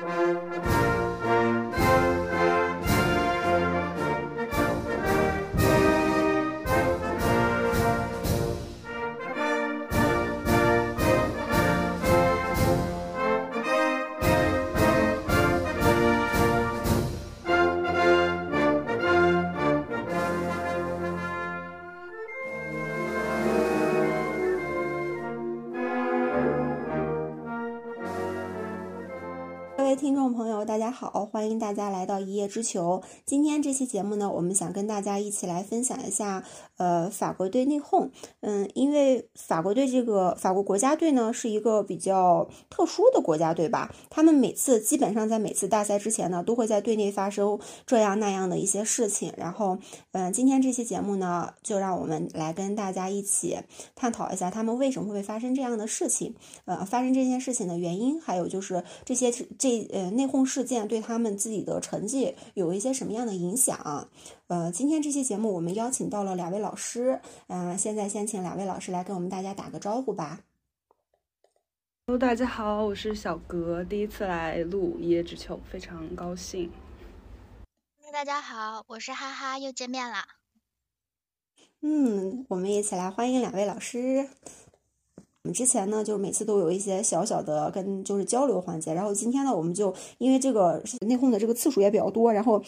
听好，欢迎大家来到一叶知秋。今天这期节目呢，我们想跟大家一起来分享一下，呃，法国队内讧。嗯，因为法国队这个法国国家队呢，是一个比较特殊的国家队吧。他们每次基本上在每次大赛之前呢，都会在队内发生这样那样的一些事情。然后，嗯，今天这期节目呢，就让我们来跟大家一起探讨一下他们为什么会发生这样的事情，呃，发生这件事情的原因，还有就是这些这。呃，内讧事件对他们自己的成绩有一些什么样的影响？呃，今天这期节目我们邀请到了两位老师，嗯，现在先请两位老师来跟我们大家打个招呼吧。Hello，大家好，我是小格，第一次来录一叶知秋，非常高兴。大家好，我是哈哈，又见面了。嗯，我们一起来欢迎两位老师。我们之前呢，就是每次都有一些小小的跟就是交流环节，然后今天呢，我们就因为这个内讧的这个次数也比较多，然后，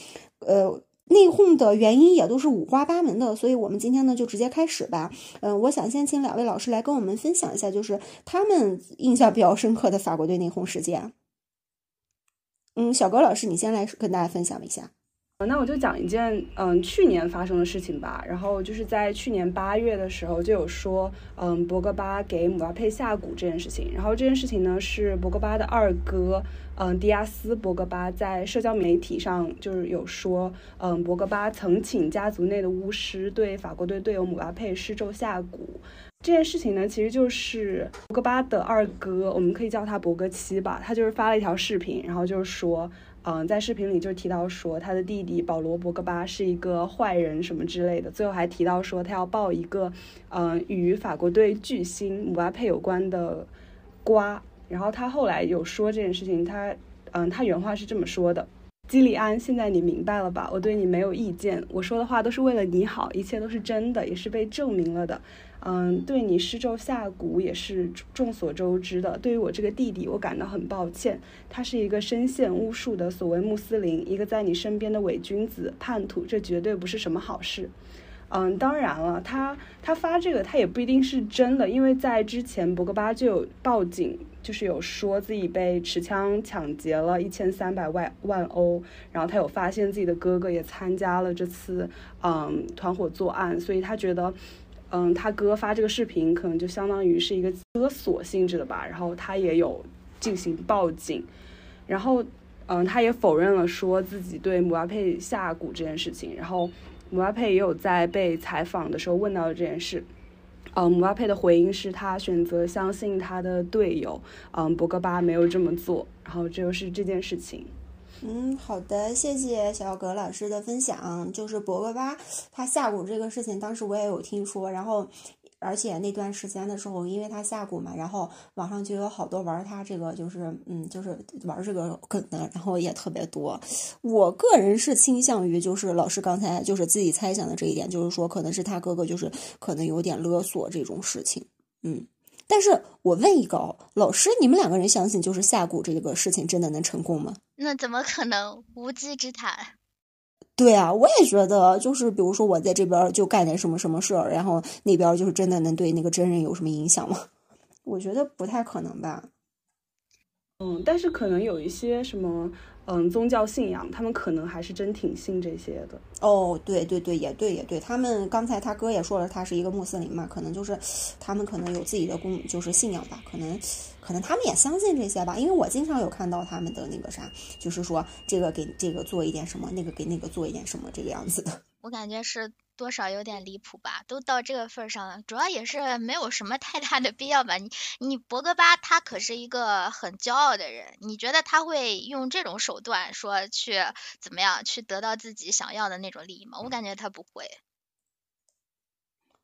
呃，内讧的原因也都是五花八门的，所以我们今天呢就直接开始吧。嗯，我想先请两位老师来跟我们分享一下，就是他们印象比较深刻的法国队内讧事件。嗯，小高老师，你先来跟大家分享一下。那我就讲一件嗯去年发生的事情吧。然后就是在去年八月的时候就有说嗯博格巴给姆巴佩下蛊这件事情。然后这件事情呢是博格巴的二哥嗯迪亚斯博格巴在社交媒体上就是有说嗯博格巴曾请家族内的巫师对法国队队友姆巴佩施咒下蛊。这件事情呢其实就是博格巴的二哥，我们可以叫他博格七吧。他就是发了一条视频，然后就是说。嗯，在视频里就提到说他的弟弟保罗·博格巴是一个坏人什么之类的，最后还提到说他要报一个嗯与法国队巨星姆巴佩有关的瓜。然后他后来有说这件事情，他嗯他原话是这么说的：基里安，现在你明白了吧？我对你没有意见，我说的话都是为了你好，一切都是真的，也是被证明了的。嗯，对你施咒下蛊也是众所周知的。对于我这个弟弟，我感到很抱歉。他是一个深陷巫术的所谓穆斯林，一个在你身边的伪君子、叛徒，这绝对不是什么好事。嗯，当然了，他他发这个他也不一定是真的，因为在之前博格巴就有报警，就是有说自己被持枪抢劫了一千三百万万欧，然后他有发现自己的哥哥也参加了这次嗯团伙作案，所以他觉得。嗯，他哥发这个视频可能就相当于是一个勒索性质的吧，然后他也有进行报警，然后嗯，他也否认了说自己对姆巴佩下蛊这件事情，然后姆巴佩也有在被采访的时候问到这件事，嗯，姆巴佩的回应是他选择相信他的队友，嗯，博格巴没有这么做，然后这就是这件事情。嗯，好的，谢谢小葛老师的分享。就是博格巴他下蛊这个事情，当时我也有听说。然后，而且那段时间的时候，因为他下蛊嘛，然后网上就有好多玩他这个，就是嗯，就是玩这个梗的，然后也特别多。我个人是倾向于，就是老师刚才就是自己猜想的这一点，就是说可能是他哥哥就是可能有点勒索这种事情，嗯。但是我问一个老师，你们两个人相信就是下蛊这个事情真的能成功吗？那怎么可能？无稽之谈。对啊，我也觉得，就是比如说我在这边就干点什么什么事儿，然后那边就是真的能对那个真人有什么影响吗？我觉得不太可能吧。嗯，但是可能有一些什么。嗯，宗教信仰，他们可能还是真挺信这些的。哦，对对对，也对也对，他们刚才他哥也说了，他是一个穆斯林嘛，可能就是他们可能有自己的公，就是信仰吧，可能可能他们也相信这些吧，因为我经常有看到他们的那个啥，就是说这个给这个做一点什么，那个给那个做一点什么，这个样子的。我感觉是。多少有点离谱吧，都到这个份上了，主要也是没有什么太大的必要吧。你你博格巴他可是一个很骄傲的人，你觉得他会用这种手段说去怎么样去得到自己想要的那种利益吗？我感觉他不会。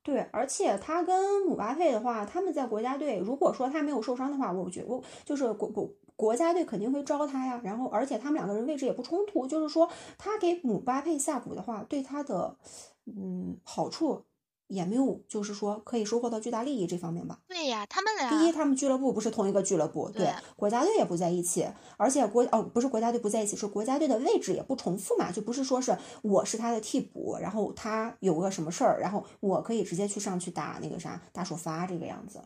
对，而且他跟姆巴佩的话，他们在国家队，如果说他没有受伤的话，我觉我就是国国。国家队肯定会招他呀。然后，而且他们两个人位置也不冲突，就是说他给姆巴佩下蛊的话，对他的嗯好处。也没有，就是说可以收获到巨大利益这方面吧。对呀，他们俩第一，他们俱乐部不是同一个俱乐部，对，国家队也不在一起，而且国哦不是国家队不在一起，是国家队的位置也不重复嘛，就不是说是我是他的替补，然后他有个什么事儿，然后我可以直接去上去打那个啥打首发这个样子。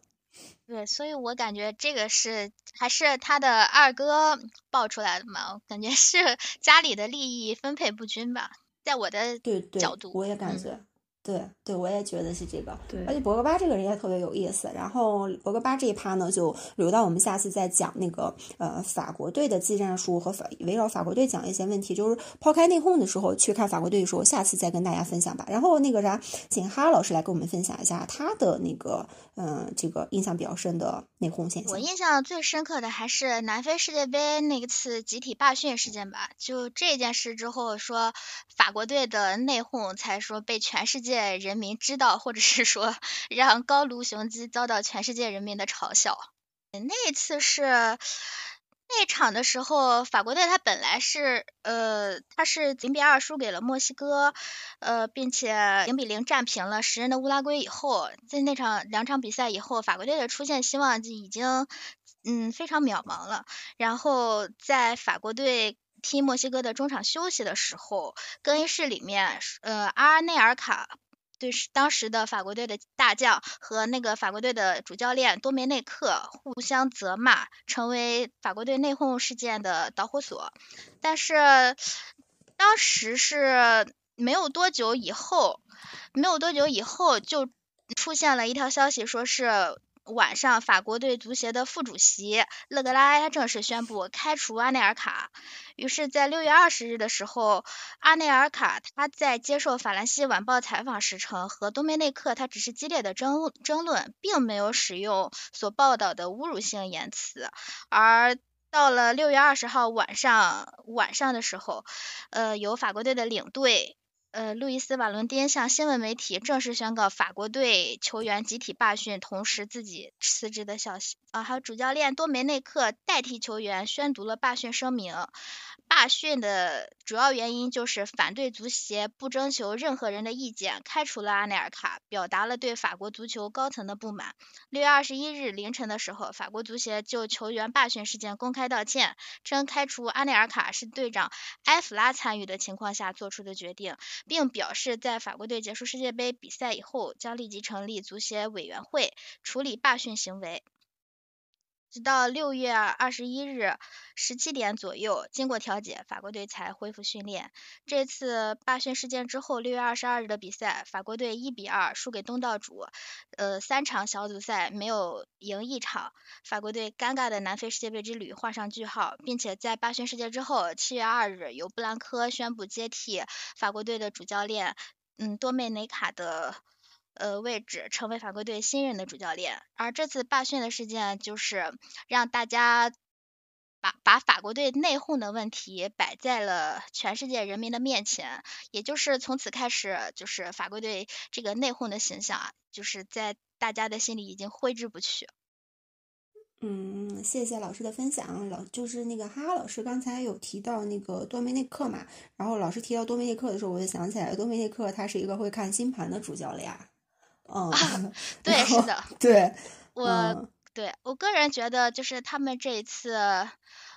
对，所以我感觉这个是还是他的二哥爆出来的嘛，我感觉是家里的利益分配不均吧，在我的对对角度，我也感觉。对对，我也觉得是这个。对，而且博格巴这个人也特别有意思。然后博格巴这一趴呢，就留到我们下次再讲那个呃法国队的技战术和法围绕法国队讲一些问题，就是抛开内讧的时候去看法国队的时候，下次再跟大家分享吧。然后那个啥，请哈老师来跟我们分享一下他的那个嗯这个印象比较深的内讧现象。我印象最深刻的还是南非世界杯那次集体罢训事件吧。就这件事之后，说法国队的内讧才说被全世界。界人民知道，或者是说让高卢雄鸡遭到全世界人民的嘲笑。那次是那场的时候，法国队他本来是呃，他是零比二输给了墨西哥，呃，并且零比零战平了十人的乌拉圭以后，在那场两场比赛以后，法国队的出线希望就已经嗯非常渺茫了。然后在法国队。踢墨西哥的中场休息的时候，更衣室里面，呃，阿内尔卡对当时的法国队的大将和那个法国队的主教练多梅内克互相责骂，成为法国队内讧事件的导火索。但是当时是没有多久以后，没有多久以后就出现了一条消息，说是。晚上，法国队足协的副主席勒格拉正式宣布开除阿内尔卡。于是，在六月二十日的时候，阿内尔卡他在接受法兰西晚报采访时称，和多梅内克他只是激烈的争争论，并没有使用所报道的侮辱性言辞。而到了六月二十号晚上晚上的时候，呃，由法国队的领队。呃，路易斯瓦伦丁向新闻媒体正式宣告法国队球员集体罢训，同时自己辞职的消息。啊，还有主教练多梅内克代替球员宣读了罢训声明。罢训的主要原因就是反对足协不征求任何人的意见，开除了阿内尔卡，表达了对法国足球高层的不满。六月二十一日凌晨的时候，法国足协就球员罢训事件公开道歉，称开除阿内尔卡是队长埃弗拉参与的情况下做出的决定，并表示在法国队结束世界杯比赛以后，将立即成立足协委员会处理罢训行为。直到六月二十一日十七点左右，经过调解，法国队才恢复训练。这次罢训事件之后，六月二十二日的比赛，法国队一比二输给东道主，呃，三场小组赛没有赢一场，法国队尴尬的南非世界杯之旅画上句号，并且在罢训事件之后，七月二日，由布兰科宣布接替法国队的主教练，嗯，多梅内卡的。呃，位置成为法国队新任的主教练，而这次罢训的事件就是让大家把把法国队内讧的问题摆在了全世界人民的面前，也就是从此开始，就是法国队这个内讧的形象啊，就是在大家的心里已经挥之不去。嗯，谢谢老师的分享。老就是那个哈哈老师刚才有提到那个多梅内克嘛，然后老师提到多梅内克的时候，我就想起来多梅内克他是一个会看星盘的主教练。嗯，对，是的，对，我对我个人觉得，就是他们这一次，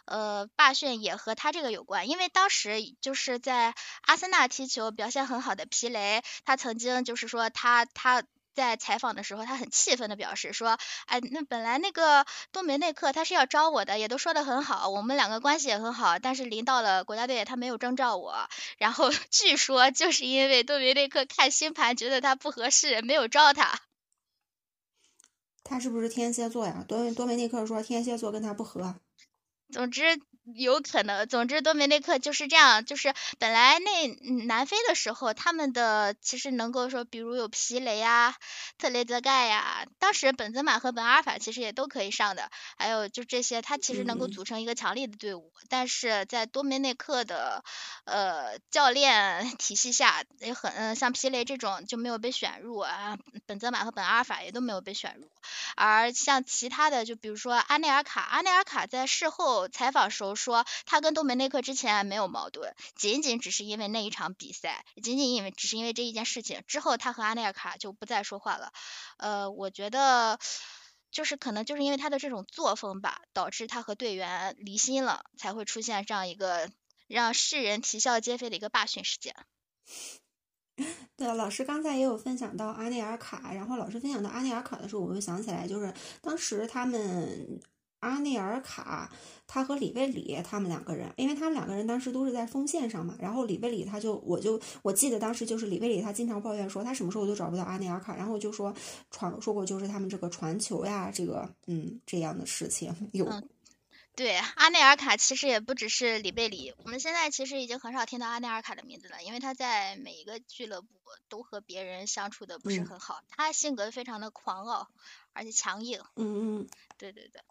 呃，罢训也和他这个有关，因为当时就是在阿森纳踢球表现很好的皮雷，他曾经就是说他他。在采访的时候，他很气愤的表示说：“哎，那本来那个多梅内克他是要招我的，也都说的很好，我们两个关系也很好，但是临到了国家队，他没有征召我。然后 据说就是因为多梅内克看星盘觉得他不合适，没有招他。他是不是天蝎座呀？多多梅内克说天蝎座跟他不合。总之，有可能，总之多梅内克就是这样，就是本来那南非的时候，他们的其实能够说，比如有皮雷呀、特雷泽盖呀，当时本泽马和本阿尔法其实也都可以上的，还有就这些，他其实能够组成一个强力的队伍，但是在多梅内克的呃教练体系下，也很嗯像皮雷这种就没有被选入啊，本泽马和本阿尔法也都没有被选入，而像其他的，就比如说阿内尔卡，阿内尔卡在事后采访时候。说他跟多梅内克之前没有矛盾，仅仅只是因为那一场比赛，仅仅因为只是因为这一件事情之后，他和阿内尔卡就不再说话了。呃，我觉得就是可能就是因为他的这种作风吧，导致他和队员离心了，才会出现这样一个让世人啼笑皆非的一个罢训事件。对，老师刚才也有分享到阿内尔卡，然后老师分享到阿内尔卡的时候，我就想起来，就是当时他们。阿内尔卡，他和里贝里他们两个人，因为他们两个人当时都是在锋线上嘛。然后里贝里他就，我就我记得当时就是里贝里他经常抱怨说他什么时候都找不到阿内尔卡，然后就说传说过就是他们这个传球呀，这个嗯这样的事情有。对，阿内尔卡其实也不只是里贝里，我们现在其实已经很少听到阿内尔卡的名字了，因为他在每一个俱乐部都和别人相处的不是很好，他性格非常的狂傲而且强硬。嗯嗯，对对对。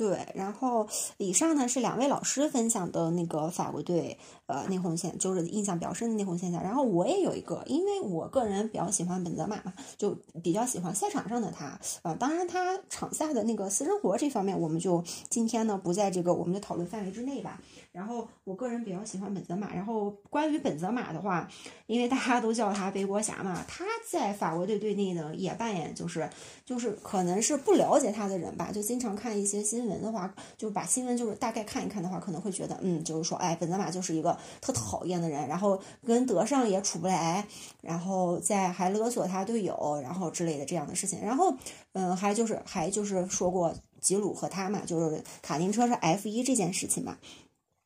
对，然后以上呢是两位老师分享的那个法国队呃内讧现，就是印象比较深的内讧现象。然后我也有一个，因为我个人比较喜欢本泽马嘛，就比较喜欢赛场上的他。呃，当然他场下的那个私生活这方面，我们就今天呢不在这个我们的讨论范围之内吧。然后我个人比较喜欢本泽马。然后关于本泽马的话，因为大家都叫他背锅侠嘛，他在法国队队内呢也扮演就是就是可能是不了解他的人吧，就经常看一些新闻的话，就把新闻就是大概看一看的话，可能会觉得嗯，就是说哎，本泽马就是一个特讨厌的人，然后跟德尚也处不来，然后在还勒索他队友，然后之类的这样的事情。然后嗯，还就是还就是说过吉鲁和他嘛，就是卡丁车是 F 一这件事情嘛。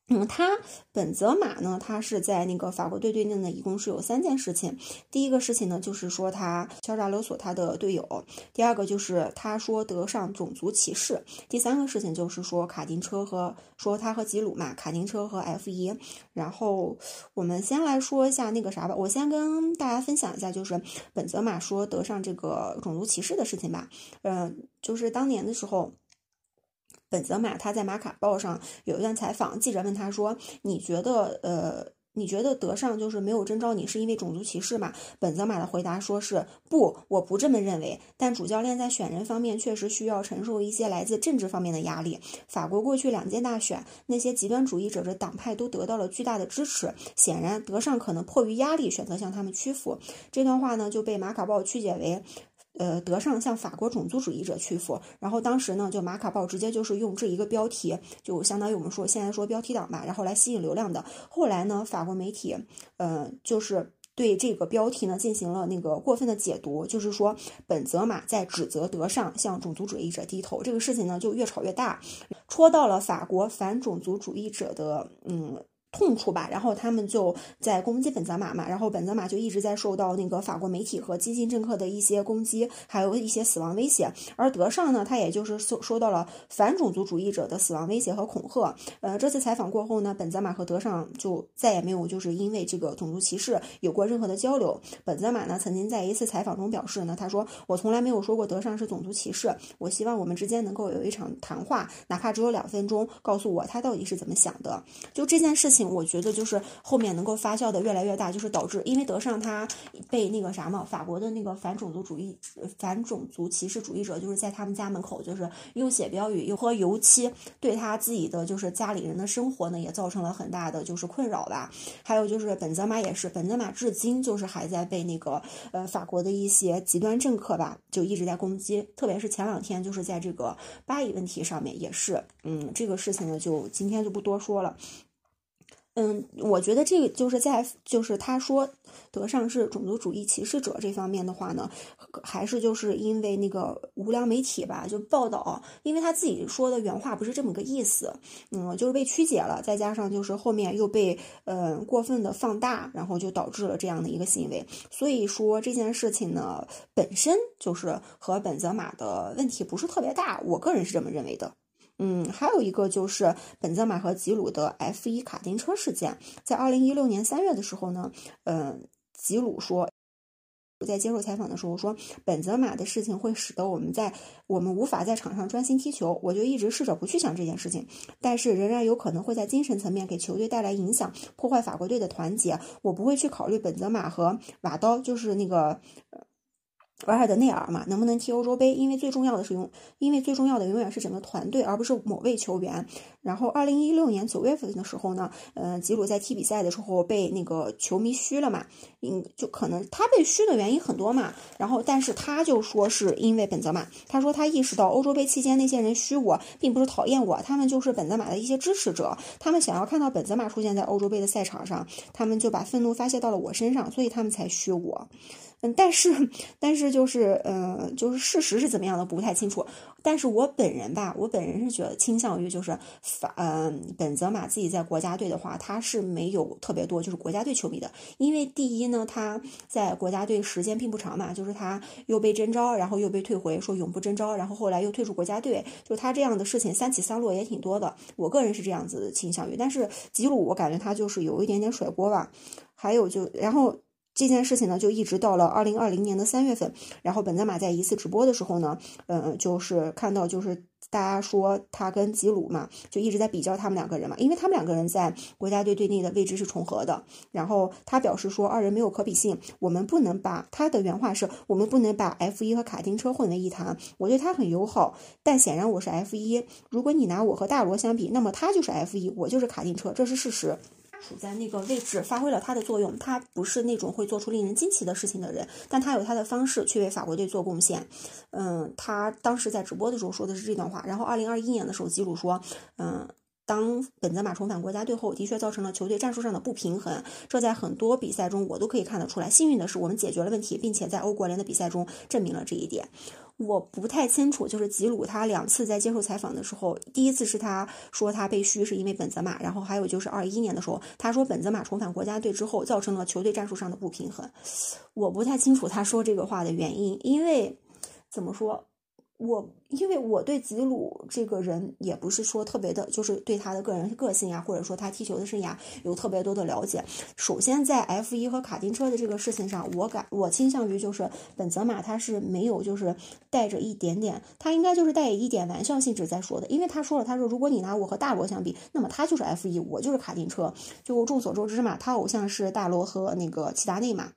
嗯，他本泽马呢，他是在那个法国队队内呢，一共是有三件事情。第一个事情呢，就是说他敲诈勒索他的队友；第二个就是他说德尚种族歧视；第三个事情就是说卡丁车和说他和吉鲁嘛，卡丁车和 F 一。然后我们先来说一下那个啥吧，我先跟大家分享一下，就是本泽马说德尚这个种族歧视的事情吧。嗯，就是当年的时候。本泽马他在马卡报上有一段采访，记者问他说：“你觉得，呃，你觉得德尚就是没有征召你是因为种族歧视吗？”本泽马的回答说是：“不，我不这么认为。但主教练在选人方面确实需要承受一些来自政治方面的压力。法国过去两届大选，那些极端主义者的党派都得到了巨大的支持。显然，德尚可能迫于压力选择向他们屈服。”这段话呢就被马卡报曲解为。呃，德尚向法国种族主义者屈服，然后当时呢，就马卡报直接就是用这一个标题，就相当于我们说现在说标题党吧，然后来吸引流量的。后来呢，法国媒体，呃，就是对这个标题呢进行了那个过分的解读，就是说本泽马在指责德尚向种族主义者低头，这个事情呢就越炒越大，戳到了法国反种族主义者的嗯。痛处吧，然后他们就在攻击本泽马嘛，然后本泽马就一直在受到那个法国媒体和激进政客的一些攻击，还有一些死亡威胁。而德尚呢，他也就是受受到了反种族主义者的死亡威胁和恐吓。呃，这次采访过后呢，本泽马和德尚就再也没有就是因为这个种族歧视有过任何的交流。本泽马呢，曾经在一次采访中表示呢，他说：“我从来没有说过德尚是种族歧视，我希望我们之间能够有一场谈话，哪怕只有两分钟，告诉我他到底是怎么想的。”就这件事情。我觉得就是后面能够发酵的越来越大，就是导致因为德尚他被那个啥嘛，法国的那个反种族主义、反种族歧视主义者，就是在他们家门口就是又写标语又喝油漆，对他自己的就是家里人的生活呢也造成了很大的就是困扰吧。还有就是本泽马也是，本泽马至今就是还在被那个呃法国的一些极端政客吧，就一直在攻击，特别是前两天就是在这个巴以问题上面也是，嗯，这个事情呢就今天就不多说了。嗯，我觉得这个就是在就是他说德尚是种族主义歧视者这方面的话呢，还是就是因为那个无良媒体吧，就报道，因为他自己说的原话不是这么个意思，嗯，就是被曲解了，再加上就是后面又被嗯过分的放大，然后就导致了这样的一个行为。所以说这件事情呢，本身就是和本泽马的问题不是特别大，我个人是这么认为的。嗯，还有一个就是本泽马和吉鲁的 F 一卡丁车事件，在二零一六年三月的时候呢，嗯，吉鲁说我。在接受采访的时候说，本泽马的事情会使得我们在我们无法在场上专心踢球。我就一直试着不去想这件事情，但是仍然有可能会在精神层面给球队带来影响，破坏法国队的团结。我不会去考虑本泽马和瓦刀，就是那个。瓦尔德内尔嘛，能不能踢欧洲杯？因为最重要的是永，因为最重要的永远是整个团队，而不是某位球员。然后，二零一六年九月份的时候呢，呃，吉鲁在踢比赛的时候被那个球迷嘘了嘛，嗯，就可能他被嘘的原因很多嘛。然后，但是他就说是因为本泽马，他说他意识到欧洲杯期间那些人嘘我，并不是讨厌我，他们就是本泽马的一些支持者，他们想要看到本泽马出现在欧洲杯的赛场上，他们就把愤怒发泄到了我身上，所以他们才嘘我。嗯，但是，但是就是，嗯，就是事实是怎么样的不太清楚。但是我本人吧，我本人是觉得倾向于就是法，嗯，本泽马自己在国家队的话，他是没有特别多就是国家队球迷的。因为第一呢，他在国家队时间并不长嘛，就是他又被征召，然后又被退回，说永不征召，然后后来又退出国家队，就他这样的事情三起三落也挺多的。我个人是这样子倾向于，但是吉鲁我感觉他就是有一点点甩锅吧。还有就然后。这件事情呢，就一直到了二零二零年的三月份，然后本泽马在一次直播的时候呢，嗯，就是看到就是大家说他跟吉鲁嘛，就一直在比较他们两个人嘛，因为他们两个人在国家队队内的位置是重合的。然后他表示说，二人没有可比性，我们不能把他的原话是，我们不能把 F 一和卡丁车混为一谈。我对他很友好，但显然我是 F 一。如果你拿我和大罗相比，那么他就是 F 一，我就是卡丁车，这是事实。处在那个位置，发挥了他的作用。他不是那种会做出令人惊奇的事情的人，但他有他的方式去为法国队做贡献。嗯，他当时在直播的时候说的是这段话。然后，二零二一年的时候，吉鲁说，嗯，当本泽马重返国家队后，的确造成了球队战术上的不平衡。这在很多比赛中我都可以看得出来。幸运的是，我们解决了问题，并且在欧国联的比赛中证明了这一点。我不太清楚，就是吉鲁他两次在接受采访的时候，第一次是他说他被嘘是因为本泽马，然后还有就是二一年的时候，他说本泽马重返国家队之后造成了球队战术上的不平衡。我不太清楚他说这个话的原因，因为怎么说？我因为我对吉鲁这个人也不是说特别的，就是对他的个人个性呀，或者说他踢球的生涯有特别多的了解。首先在 F 一和卡丁车的这个事情上，我感我倾向于就是本泽马他是没有就是带着一点点，他应该就是带一点玩笑性质在说的，因为他说了，他说如果你拿我和大罗相比，那么他就是 F 一，我就是卡丁车。就众所周知嘛，他偶像是大罗和那个齐达内嘛。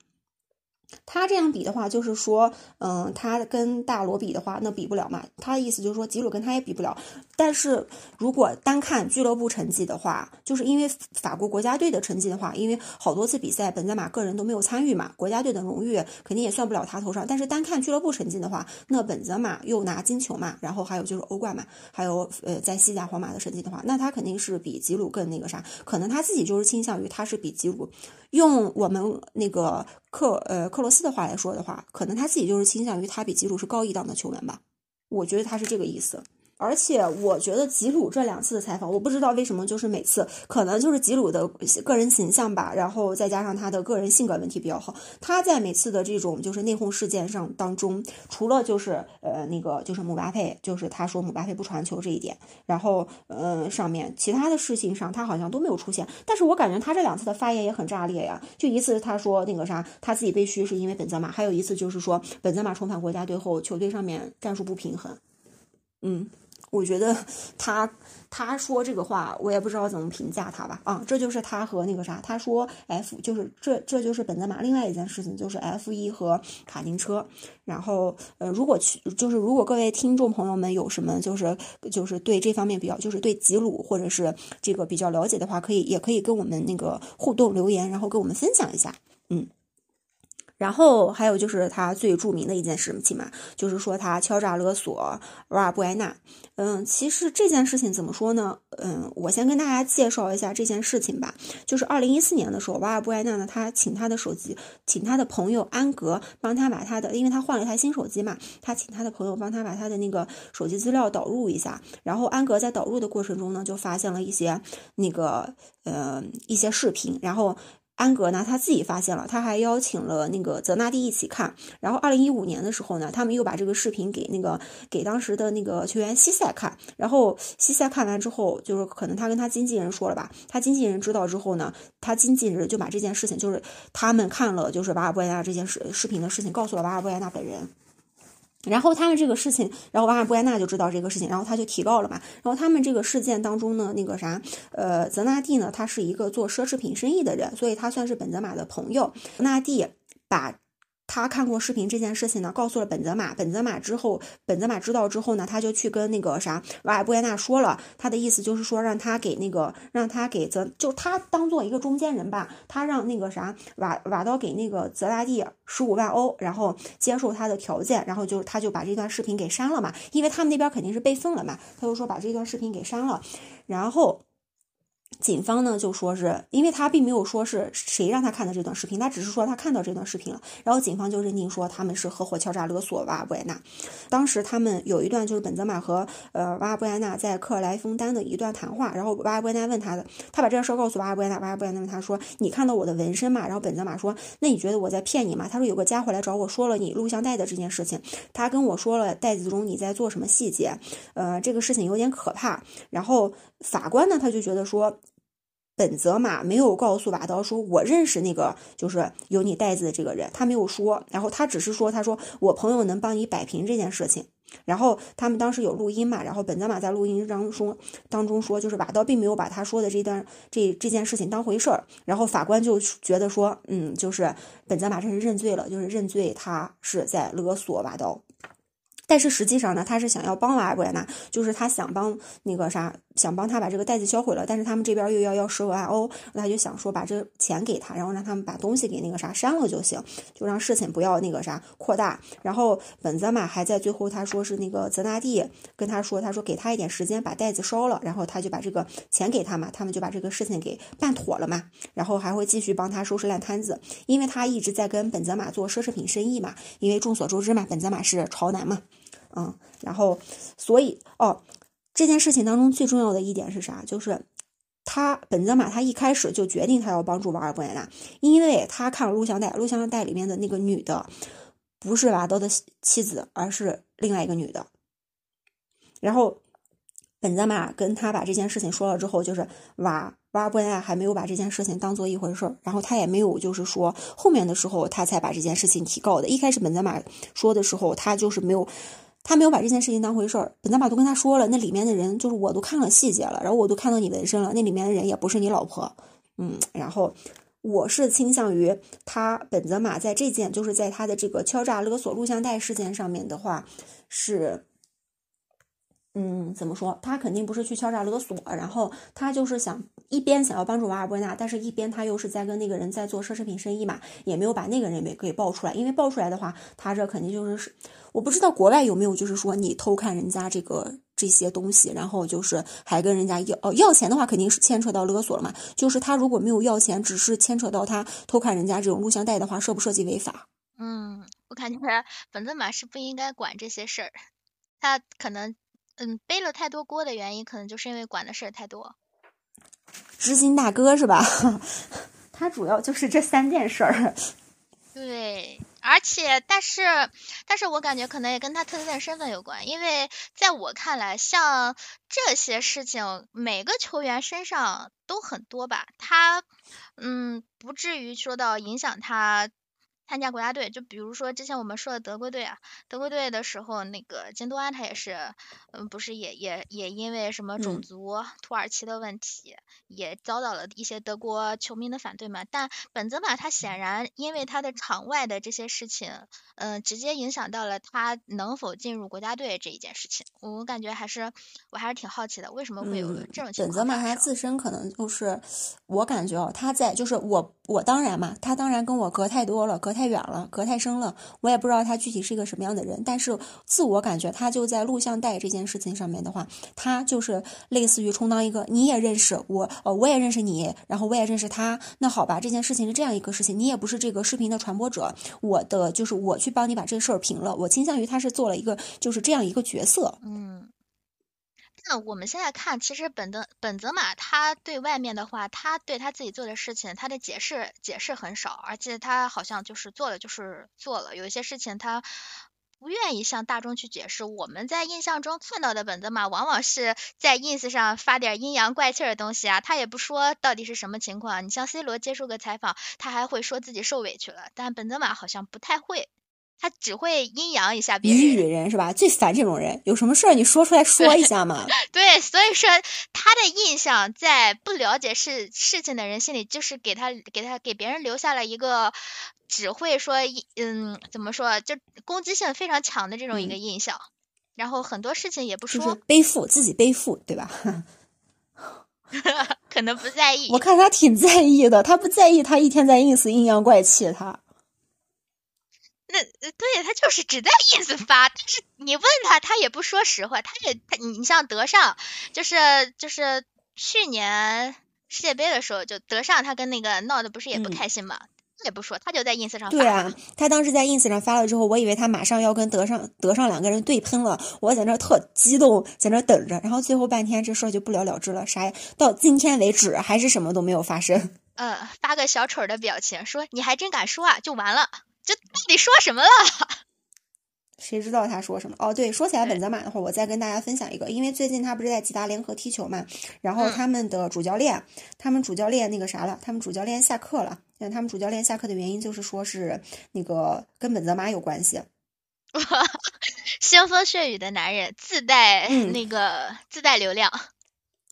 他这样比的话，就是说，嗯，他跟大罗比的话，那比不了嘛。他的意思就是说，吉鲁跟他也比不了。但是如果单看俱乐部成绩的话，就是因为法国国家队的成绩的话，因为好多次比赛本泽马个人都没有参与嘛，国家队的荣誉肯定也算不了他头上。但是单看俱乐部成绩的话，那本泽马又拿金球嘛，然后还有就是欧冠嘛，还有呃在西甲皇马的成绩的话，那他肯定是比吉鲁更那个啥。可能他自己就是倾向于他是比吉鲁。用我们那个克呃克罗斯的话来说的话，可能他自己就是倾向于他比基鲁是高一档的球员吧，我觉得他是这个意思。而且我觉得吉鲁这两次的采访，我不知道为什么，就是每次可能就是吉鲁的个人形象吧，然后再加上他的个人性格问题比较好。他在每次的这种就是内讧事件上当中，除了就是呃那个就是姆巴佩，就是他说姆巴佩不传球这一点，然后嗯上面其他的事情上他好像都没有出现。但是我感觉他这两次的发言也很炸裂呀，就一次他说那个啥他自己被嘘是因为本泽马，还有一次就是说本泽马重返国家队后球队上面战术不平衡，嗯。我觉得他他说这个话，我也不知道怎么评价他吧。啊，这就是他和那个啥，他说 F 就是这这就是本泽马另外一件事情，就是 F 一和卡丁车。然后呃，如果去就是如果各位听众朋友们有什么就是就是对这方面比较就是对吉鲁或者是这个比较了解的话，可以也可以跟我们那个互动留言，然后跟我们分享一下。嗯。然后还有就是他最著名的一件事情嘛，就是说他敲诈勒索瓦尔布埃纳。嗯，其实这件事情怎么说呢？嗯，我先跟大家介绍一下这件事情吧。就是二零一四年的时候，瓦尔布埃纳呢，他请他的手机，请他的朋友安格帮他把他的，因为他换了一台新手机嘛，他请他的朋友帮他把他的那个手机资料导入一下。然后安格在导入的过程中呢，就发现了一些那个呃一些视频，然后。安格呢，他自己发现了，他还邀请了那个泽纳蒂一起看。然后二零一五年的时候呢，他们又把这个视频给那个给当时的那个球员西塞看。然后西塞看完之后，就是可能他跟他经纪人说了吧，他经纪人知道之后呢，他经纪人就把这件事情，就是他们看了就是瓦尔布埃纳这件事视频的事情，告诉了瓦尔布埃纳本人。然后他们这个事情，然后瓦尔布埃纳就知道这个事情，然后他就提告了嘛。然后他们这个事件当中呢，那个啥，呃，泽纳蒂呢，他是一个做奢侈品生意的人，所以他算是本泽马的朋友。泽纳蒂把。他看过视频这件事情呢，告诉了本泽马。本泽马之后，本泽马知道之后呢，他就去跟那个啥瓦尔布埃纳说了。他的意思就是说，让他给那个，让他给泽，就他当做一个中间人吧。他让那个啥瓦瓦刀给那个泽拉蒂十五万欧，然后接受他的条件，然后就他就把这段视频给删了嘛，因为他们那边肯定是备份了嘛。他就说把这段视频给删了，然后。警方呢就说是因为他并没有说是谁让他看的这段视频，他只是说他看到这段视频了，然后警方就认定说他们是合伙敲诈勒索瓦尔布埃纳。当时他们有一段就是本泽马和呃瓦尔布埃纳在克莱枫丹的一段谈话，然后瓦尔布埃纳问他的，他把这件事告诉瓦尔布埃纳，瓦尔布埃纳问他说你看到我的纹身吗？然后本泽马说那你觉得我在骗你吗？他说有个家伙来找我说了你录像带的这件事情，他跟我说了袋子中你在做什么细节，呃这个事情有点可怕。然后法官呢他就觉得说。本泽马没有告诉瓦刀说，我认识那个就是有你袋子的这个人，他没有说，然后他只是说，他说我朋友能帮你摆平这件事情。然后他们当时有录音嘛，然后本泽马在录音当中当中说，就是瓦刀并没有把他说的这段这这件事情当回事儿。然后法官就觉得说，嗯，就是本泽马这是认罪了，就是认罪，他是在勒索瓦刀。但是实际上呢，他是想要帮瓦尔布埃纳，就是他想帮那个啥，想帮他把这个袋子销毁了。但是他们这边又要要十五万欧，他就想说把这钱给他，然后让他们把东西给那个啥删了就行，就让事情不要那个啥扩大。然后本泽马还在最后他说是那个泽纳蒂跟他说，他说给他一点时间把袋子烧了，然后他就把这个钱给他嘛，他们就把这个事情给办妥了嘛。然后还会继续帮他收拾烂摊子，因为他一直在跟本泽马做奢侈品生意嘛。因为众所周知嘛，本泽马是潮男嘛。嗯，然后，所以哦，这件事情当中最重要的一点是啥？就是他本泽马他一开始就决定他要帮助瓦尔布埃纳，因为他看了录像带，录像带里面的那个女的不是瓦刀的妻子，而是另外一个女的。然后本泽马跟他把这件事情说了之后，就是瓦瓦尔布埃纳还没有把这件事情当做一回事儿，然后他也没有就是说后面的时候他才把这件事情提告的。一开始本泽马说的时候，他就是没有。他没有把这件事情当回事儿，本泽马都跟他说了，那里面的人就是我都看了细节了，然后我都看到你纹身了，那里面的人也不是你老婆，嗯，然后我是倾向于他本泽马在这件就是在他的这个敲诈勒索录像带事件上面的话是。嗯，怎么说？他肯定不是去敲诈勒索，然后他就是想一边想要帮助瓦尔波纳，但是一边他又是在跟那个人在做奢侈品生意嘛，也没有把那个人给给爆出来，因为爆出来的话，他这肯定就是是，我不知道国外有没有，就是说你偷看人家这个这些东西，然后就是还跟人家要哦要钱的话，肯定是牵扯到勒索了嘛。就是他如果没有要钱，只是牵扯到他偷看人家这种录像带的话，涉不涉及违法？嗯，我感觉本泽马是不应该管这些事儿，他可能。嗯，背了太多锅的原因，可能就是因为管的事儿太多。知心大哥是吧？他主要就是这三件事儿。对，而且，但是，但是我感觉可能也跟他特殊身份有关，因为在我看来，像这些事情，每个球员身上都很多吧，他，嗯，不至于说到影响他。参加国家队，就比如说之前我们说的德国队啊，德国队的时候，那个金多安他也是，嗯，不是也也也因为什么种族土耳其的问题，也遭到了一些德国球迷的反对嘛。但本泽马他显然因为他的场外的这些事情，嗯，直接影响到了他能否进入国家队这一件事情。我感觉还是我还是挺好奇的，为什么会有这种情况？本泽马他自身可能就是，我感觉哦，他在就是我我当然嘛，他当然跟我隔太多了，隔。太远了，隔太深了，我也不知道他具体是一个什么样的人。但是自我感觉，他就在录像带这件事情上面的话，他就是类似于充当一个你也认识我，呃，我也认识你，然后我也认识他。那好吧，这件事情是这样一个事情，你也不是这个视频的传播者，我的就是我去帮你把这事儿平了。我倾向于他是做了一个就是这样一个角色。嗯，那我们现在看，其实本德本泽马他对外面的话，他对他自己做的事情，他的解释解释很少，而且他好像就是做了就是做了，有一些事情他不愿意向大众去解释。我们在印象中看到的本泽马，往往是在 ins 上发点阴阳怪气的东西啊，他也不说到底是什么情况。你像 C 罗接受个采访，他还会说自己受委屈了，但本泽马好像不太会。他只会阴阳一下别人，谜语人是吧？最烦这种人，有什么事儿你说出来说一下嘛。对，所以说他的印象在不了解事事情的人心里，就是给他给他给别人留下了一个只会说嗯怎么说，就攻击性非常强的这种一个印象。然后很多事情也不说，背负自己背负，对吧？可能不在意。我看他挺在意的，他不在意，他一天在 ins 阴阳怪气他。那对他就是只在 ins 发，但是你问他，他也不说实话。他也他你像德尚，就是就是去年世界杯的时候，就德尚他跟那个闹的不是也不开心嘛，他也不说，他就在 ins 上发。对啊，他当时在 ins 上发了之后，我以为他马上要跟德尚德尚两个人对喷了，我在那特激动，在那等着。然后最后半天这事儿就不了了之了，啥到今天为止还是什么都没有发生。呃，发个小丑的表情，说你还真敢说啊，就完了。这到底说什么了？谁知道他说什么？哦，对，说起来本泽马的话，我再跟大家分享一个，因为最近他不是在吉达联合踢球嘛，然后他们的主教练，他们主教练那个啥了，他们主教练下课了。那他们主教练下课的原因就是说是那个跟本泽马有关系。腥风血雨的男人，自带那个自带流量。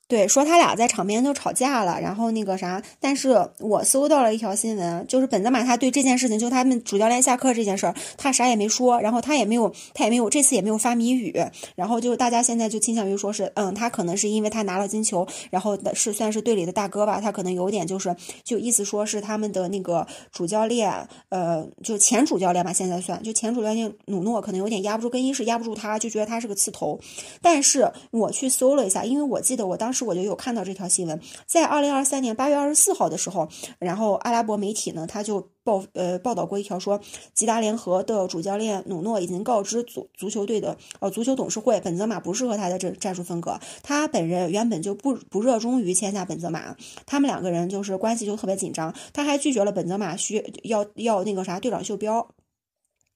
对，说他俩在场边就吵架了，然后那个啥，但是我搜到了一条新闻，就是本泽马他对这件事情，就他们主教练下课这件事儿，他啥也没说，然后他也没有，他也没有这次也没有发谜语，然后就大家现在就倾向于说是，嗯，他可能是因为他拿了金球，然后是算是队里的大哥吧，他可能有点就是就意思说是他们的那个主教练，呃，就前主教练吧，现在算就前主教练努诺可能有点压不住，更衣室压不住他，就觉得他是个刺头，但是我去搜了一下，因为我记得我当时。是我就有看到这条新闻，在二零二三年八月二十四号的时候，然后阿拉伯媒体呢，他就报呃报道过一条说，吉达联合的主教练努诺已经告知足足球队的呃足球董事会，本泽马不适合他的这战术风格，他本人原本就不不热衷于签下本泽马，他们两个人就是关系就特别紧张，他还拒绝了本泽马需要要那个啥队长袖标。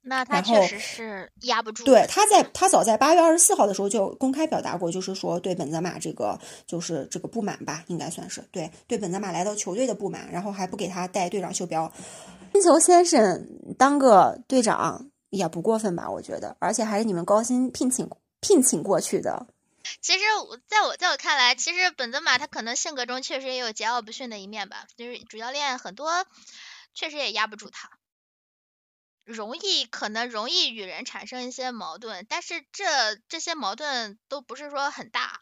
那他确实是压不住。对，他在他早在八月二十四号的时候就公开表达过，就是说对本泽马这个就是这个不满吧，应该算是对对本泽马来到球队的不满，然后还不给他带队长袖标。金球先生当个队长也不过分吧？我觉得，而且还是你们高薪聘请聘请过去的。其实我在我在我看来，其实本泽马他可能性格中确实也有桀骜不驯的一面吧，就是主教练很多确实也压不住他。容易可能容易与人产生一些矛盾，但是这这些矛盾都不是说很大，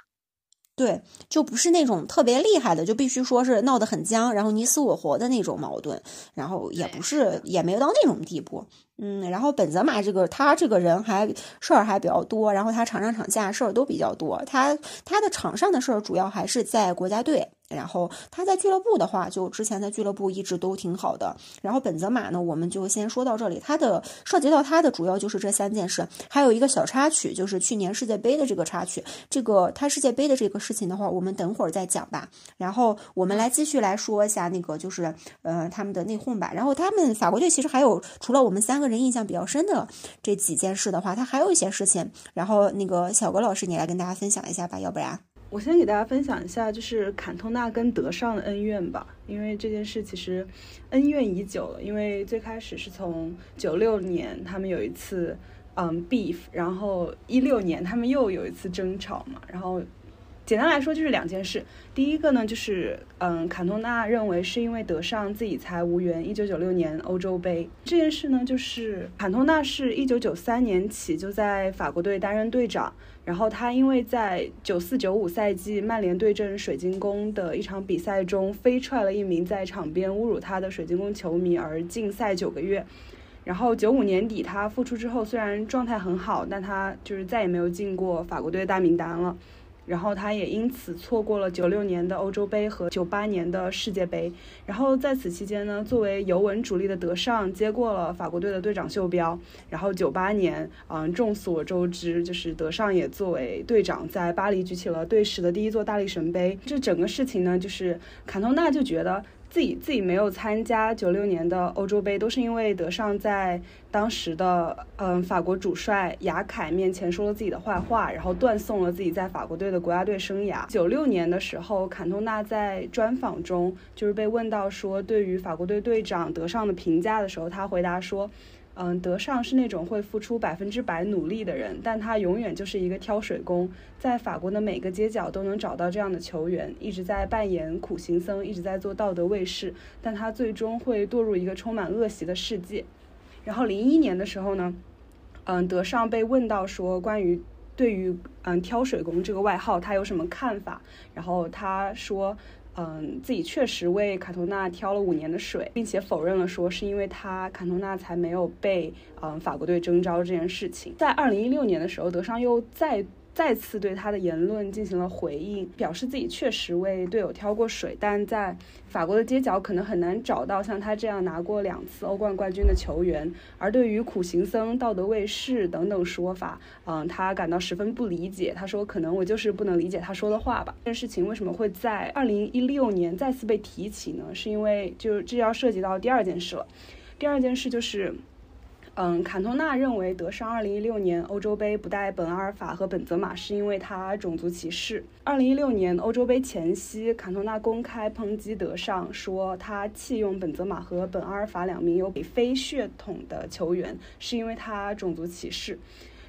对，就不是那种特别厉害的，就必须说是闹得很僵，然后你死我活的那种矛盾，然后也不是也没有到那种地步，嗯，然后本泽马这个他这个人还事儿还比较多，然后他场上场下事儿都比较多，他他的场上的事儿主要还是在国家队。然后他在俱乐部的话，就之前在俱乐部一直都挺好的。然后本泽马呢，我们就先说到这里。他的涉及到他的主要就是这三件事，还有一个小插曲，就是去年世界杯的这个插曲。这个他世界杯的这个事情的话，我们等会儿再讲吧。然后我们来继续来说一下那个就是呃他们的内讧吧。然后他们法国队其实还有除了我们三个人印象比较深的这几件事的话，他还有一些事情。然后那个小葛老师，你来跟大家分享一下吧，要不然。我先给大家分享一下，就是坎通纳跟德尚的恩怨吧。因为这件事其实恩怨已久了。因为最开始是从九六年他们有一次嗯 beef，然后一六年他们又有一次争吵嘛。然后简单来说就是两件事。第一个呢，就是嗯坎通纳认为是因为德尚自己才无缘一九九六年欧洲杯这件事呢，就是坎通纳是一九九三年起就在法国队担任队长。然后他因为在九四九五赛季曼联对阵水晶宫的一场比赛中飞踹了一名在场边侮辱他的水晶宫球迷而禁赛九个月。然后九五年底他复出之后，虽然状态很好，但他就是再也没有进过法国队大名单了。然后他也因此错过了九六年的欧洲杯和九八年的世界杯。然后在此期间呢，作为尤文主力的德尚接过了法国队的队长袖标。然后九八年，嗯，众所周知，就是德尚也作为队长在巴黎举起了队史的第一座大力神杯。这整个事情呢，就是坎通纳就觉得。自己自己没有参加九六年的欧洲杯，都是因为德尚在当时的嗯法国主帅雅凯面前说了自己的坏话，然后断送了自己在法国队的国家队生涯。九六年的时候，坎通纳在专访中就是被问到说对于法国队队长德尚的评价的时候，他回答说。嗯，德尚是那种会付出百分之百努力的人，但他永远就是一个挑水工，在法国的每个街角都能找到这样的球员，一直在扮演苦行僧，一直在做道德卫士，但他最终会堕入一个充满恶习的世界。然后零一年的时候呢，嗯，德尚被问到说关于对于嗯挑水工这个外号他有什么看法，然后他说。嗯，自己确实为卡托纳挑了五年的水，并且否认了说是因为他卡托纳才没有被嗯法国队征召这件事情。在二零一六年的时候，德尚又再。再次对他的言论进行了回应，表示自己确实为队友挑过水，但在法国的街角可能很难找到像他这样拿过两次欧冠冠军的球员。而对于苦行僧、道德卫士等等说法，嗯，他感到十分不理解。他说：“可能我就是不能理解他说的话吧。”这件事情为什么会在二零一六年再次被提起呢？是因为就这要涉及到第二件事了。第二件事就是。嗯，坎通纳认为德尚2016年欧洲杯不带本阿尔法和本泽马是因为他种族歧视。2016年欧洲杯前夕，坎通纳公开抨击德尚，说他弃用本泽马和本阿尔法两名有非血统的球员是因为他种族歧视。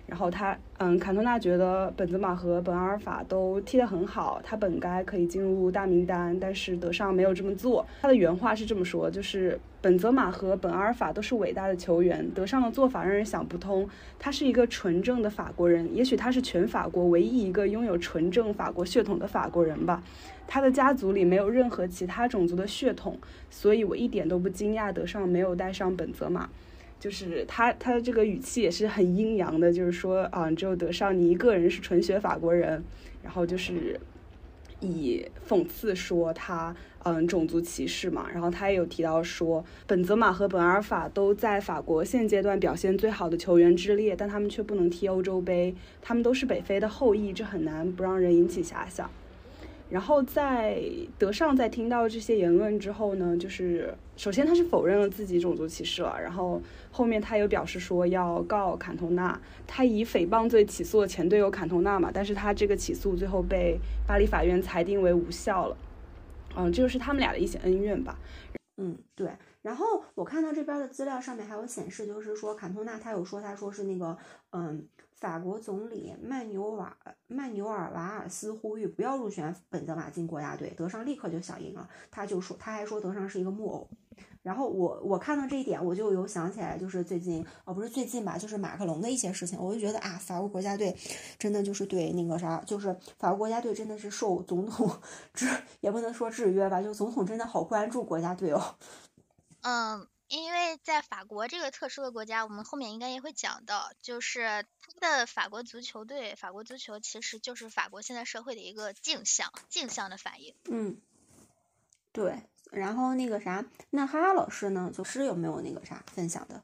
然后他，嗯，坎通纳觉得本泽马和本阿尔法都踢得很好，他本该可以进入大名单，但是德尚没有这么做。他的原话是这么说，就是本泽马和本阿尔法都是伟大的球员，德尚的做法让人想不通。他是一个纯正的法国人，也许他是全法国唯一一个拥有纯正法国血统的法国人吧。他的家族里没有任何其他种族的血统，所以我一点都不惊讶德尚没有带上本泽马。就是他，他的这个语气也是很阴阳的，就是说啊，只有德尚你一个人是纯血法国人，然后就是以讽刺说他嗯种族歧视嘛。然后他也有提到说，本泽马和本阿尔法都在法国现阶段表现最好的球员之列，但他们却不能踢欧洲杯。他们都是北非的后裔，这很难不让人引起遐想。然后在德尚在听到这些言论之后呢，就是首先他是否认了自己种族歧视了，然后后面他又表示说要告坎通纳，他以诽谤罪起诉了前队友坎通纳嘛，但是他这个起诉最后被巴黎法院裁定为无效了，嗯，这就是他们俩的一些恩怨吧。嗯，对。然后我看到这边的资料上面还有显示，就是说坎通纳他有说他说是那个嗯。法国总理曼纽瓦曼纽尔瓦尔斯呼吁不要入选本泽马进国家队，德尚立刻就响应了。他就说，他还说德尚是一个木偶。然后我我看到这一点，我就有想起来，就是最近哦，不是最近吧，就是马克龙的一些事情，我就觉得啊，法国国家队真的就是对那个啥，就是法国国家队真的是受总统制，也不能说制约吧，就总统真的好关注国家队哦。嗯。因为在法国这个特殊的国家，我们后面应该也会讲到，就是他的法国足球队，法国足球其实就是法国现在社会的一个镜像，镜像的反应。嗯，对。然后那个啥，那哈哈老师呢，就是有没有那个啥分享的？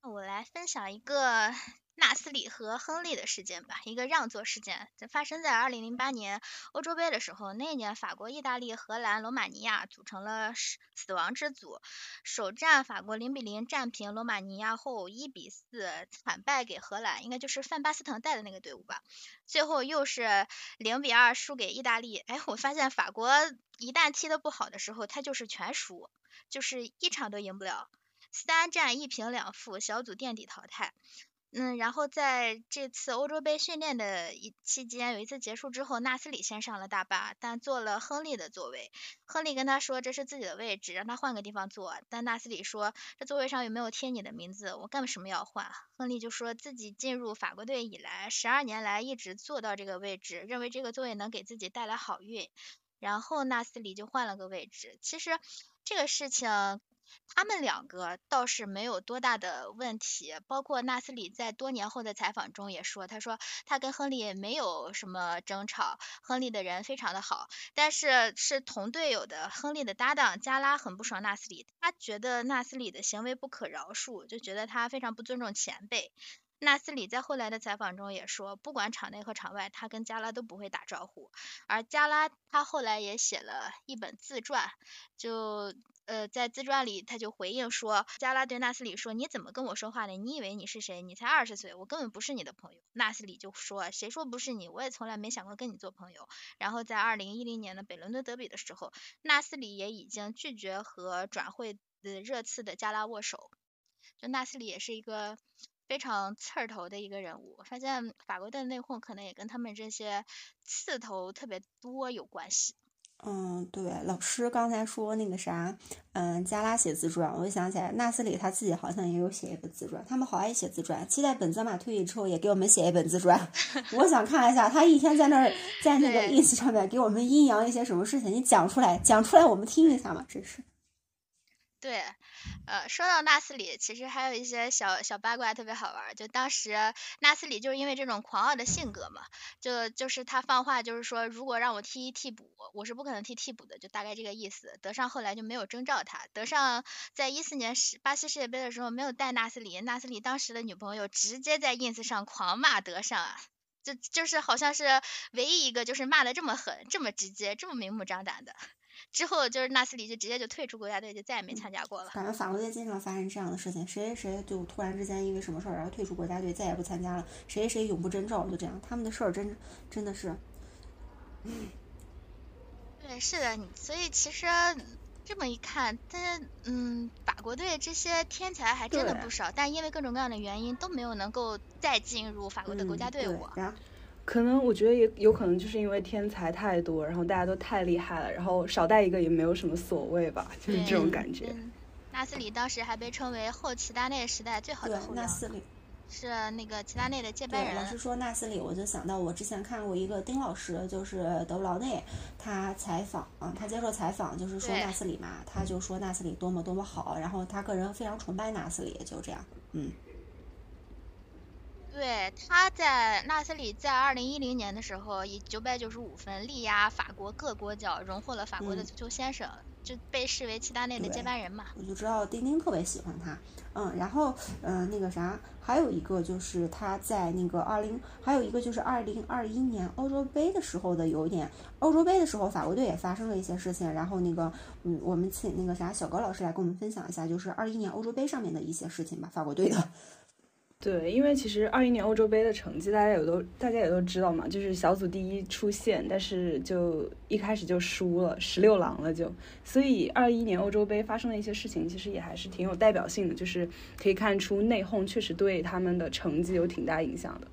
我来分享一个。纳斯里和亨利的事件吧，一个让座事件，发生在二零零八年欧洲杯的时候。那一年，法国、意大利、荷兰、罗马尼亚组成了死亡之组。首战，法国零比零战平罗马尼亚后，一比四惨败给荷兰，应该就是范巴斯滕带的那个队伍吧。最后又是零比二输给意大利。哎，我发现法国一旦踢得不好的时候，他就是全输，就是一场都赢不了。三战一平两负，小组垫底淘汰。嗯，然后在这次欧洲杯训练的一期间，有一次结束之后，纳斯里先上了大巴，但坐了亨利的座位。亨利跟他说这是自己的位置，让他换个地方坐。但纳斯里说这座位上有没有贴你的名字？我干什么要换？亨利就说自己进入法国队以来，十二年来一直坐到这个位置，认为这个座位能给自己带来好运。然后纳斯里就换了个位置。其实。这个事情。他们两个倒是没有多大的问题，包括纳斯里在多年后的采访中也说，他说他跟亨利没有什么争吵，亨利的人非常的好，但是是同队友的亨利的搭档加拉很不爽纳斯里，他觉得纳斯里的行为不可饶恕，就觉得他非常不尊重前辈。纳斯里在后来的采访中也说，不管场内和场外，他跟加拉都不会打招呼。而加拉他后来也写了一本自传，就呃在自传里他就回应说，加拉对纳斯里说：“你怎么跟我说话的？你以为你是谁？你才二十岁，我根本不是你的朋友。”纳斯里就说：“谁说不是你？我也从来没想过跟你做朋友。”然后在二零一零年的北伦敦德比的时候，纳斯里也已经拒绝和转会的热刺的加拉握手。就纳斯里也是一个。非常刺头的一个人物，发现法国队的内讧可能也跟他们这些刺头特别多有关系。嗯，对，老师刚才说那个啥，嗯，加拉写自传，我就想起来纳斯里他自己好像也有写一本自传，他们好爱写自传。期待本泽马退役之后也给我们写一本自传，我想看一下他一天在那儿 在那个 ins 上面给我们阴阳一些什么事情，你讲出来，讲出来我们听一下嘛，真是。对，呃，说到纳斯里，其实还有一些小小八卦特别好玩。就当时纳斯里就是因为这种狂傲的性格嘛，就就是他放话就是说，如果让我踢替补，我是不可能踢替补的，就大概这个意思。德尚后来就没有征召他，德尚在一四年世巴西世界杯的时候没有带纳斯里，纳斯里当时的女朋友直接在 ins 上狂骂德尚啊，就就是好像是唯一一个就是骂的这么狠、这么直接、这么明目张胆的。之后就是纳斯里就直接就退出国家队，就再也没参加过了。感觉法国队经常发生这样的事情，谁谁就突然之间因为什么事儿然后退出国家队，再也不参加了，谁谁永不征召，就这样。他们的事儿真真的是，对，是的，所以其实这么一看，但嗯，法国队这些天才还真的不少，但因为各种各样的原因都没有能够再进入法国的国家队伍。可能我觉得也有可能就是因为天才太多，然后大家都太厉害了，然后少带一个也没有什么所谓吧，就是这种感觉。纳斯里当时还被称为后齐达内时代最好的后纳斯里是那个齐达内的接班人。老师说纳斯里，我就想到我之前看过一个丁老师，就是德布劳内，他采访啊，他接受采访就是说纳斯里嘛，他就说纳斯里多么多么好，然后他个人非常崇拜纳斯里，就这样，嗯。对，他在纳斯里在二零一零年的时候以九百九十五分力压法国各国脚，荣获了法国的足球先生，就被视为齐达内的接班人嘛。我就知道丁丁特别喜欢他，嗯，然后嗯那个啥，还有一个就是他在那个二零，还有一个就是二零二一年欧洲杯的时候的有点，欧洲杯的时候法国队也发生了一些事情，然后那个嗯我们请那个啥小高老师来跟我们分享一下，就是二一年欧洲杯上面的一些事情吧，法国队的。对，因为其实二一年欧洲杯的成绩大家也都大家也都知道嘛，就是小组第一出线，但是就一开始就输了，十六郎了就。所以二一年欧洲杯发生的一些事情，其实也还是挺有代表性的，就是可以看出内讧确实对他们的成绩有挺大影响的。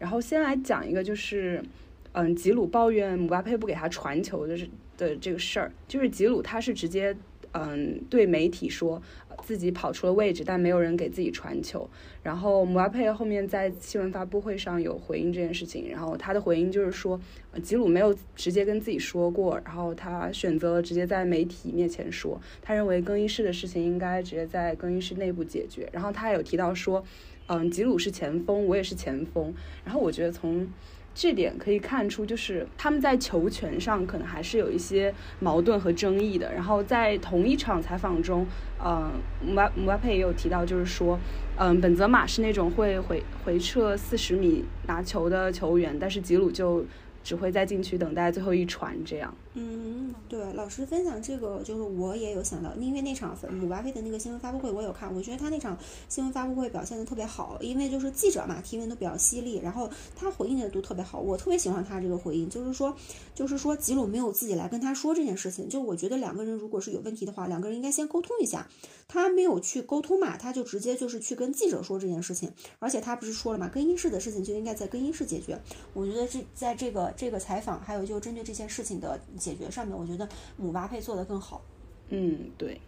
然后先来讲一个，就是嗯，吉鲁抱怨姆巴佩不给他传球的的这个事儿，就是吉鲁他是直接嗯对媒体说自己跑出了位置，但没有人给自己传球。然后姆巴佩后面在新闻发布会上有回应这件事情，然后他的回应就是说，吉鲁没有直接跟自己说过，然后他选择了直接在媒体面前说，他认为更衣室的事情应该直接在更衣室内部解决。然后他还有提到说，嗯，吉鲁是前锋，我也是前锋。然后我觉得从这点可以看出，就是他们在球权上可能还是有一些矛盾和争议的。然后在同一场采访中，嗯，姆巴姆巴佩也有提到，就是说。嗯，本泽马是那种会回回撤四十米拿球的球员，但是吉鲁就只会在禁区等待最后一传这样。嗯，对，老师分享这个，就是我也有想到，因为那场姆巴佩的那个新闻发布会我有看，我觉得他那场新闻发布会表现的特别好，因为就是记者嘛提问都比较犀利，然后他回应的都特别好，我特别喜欢他这个回应，就是说，就是说吉鲁没有自己来跟他说这件事情，就我觉得两个人如果是有问题的话，两个人应该先沟通一下，他没有去沟通嘛，他就直接就是去跟记者说这件事情，而且他不是说了嘛，更衣室的事情就应该在更衣室解决，我觉得这在这个这个采访还有就针对这件事情的。解决上面，我觉得姆巴佩做的更好。嗯，对。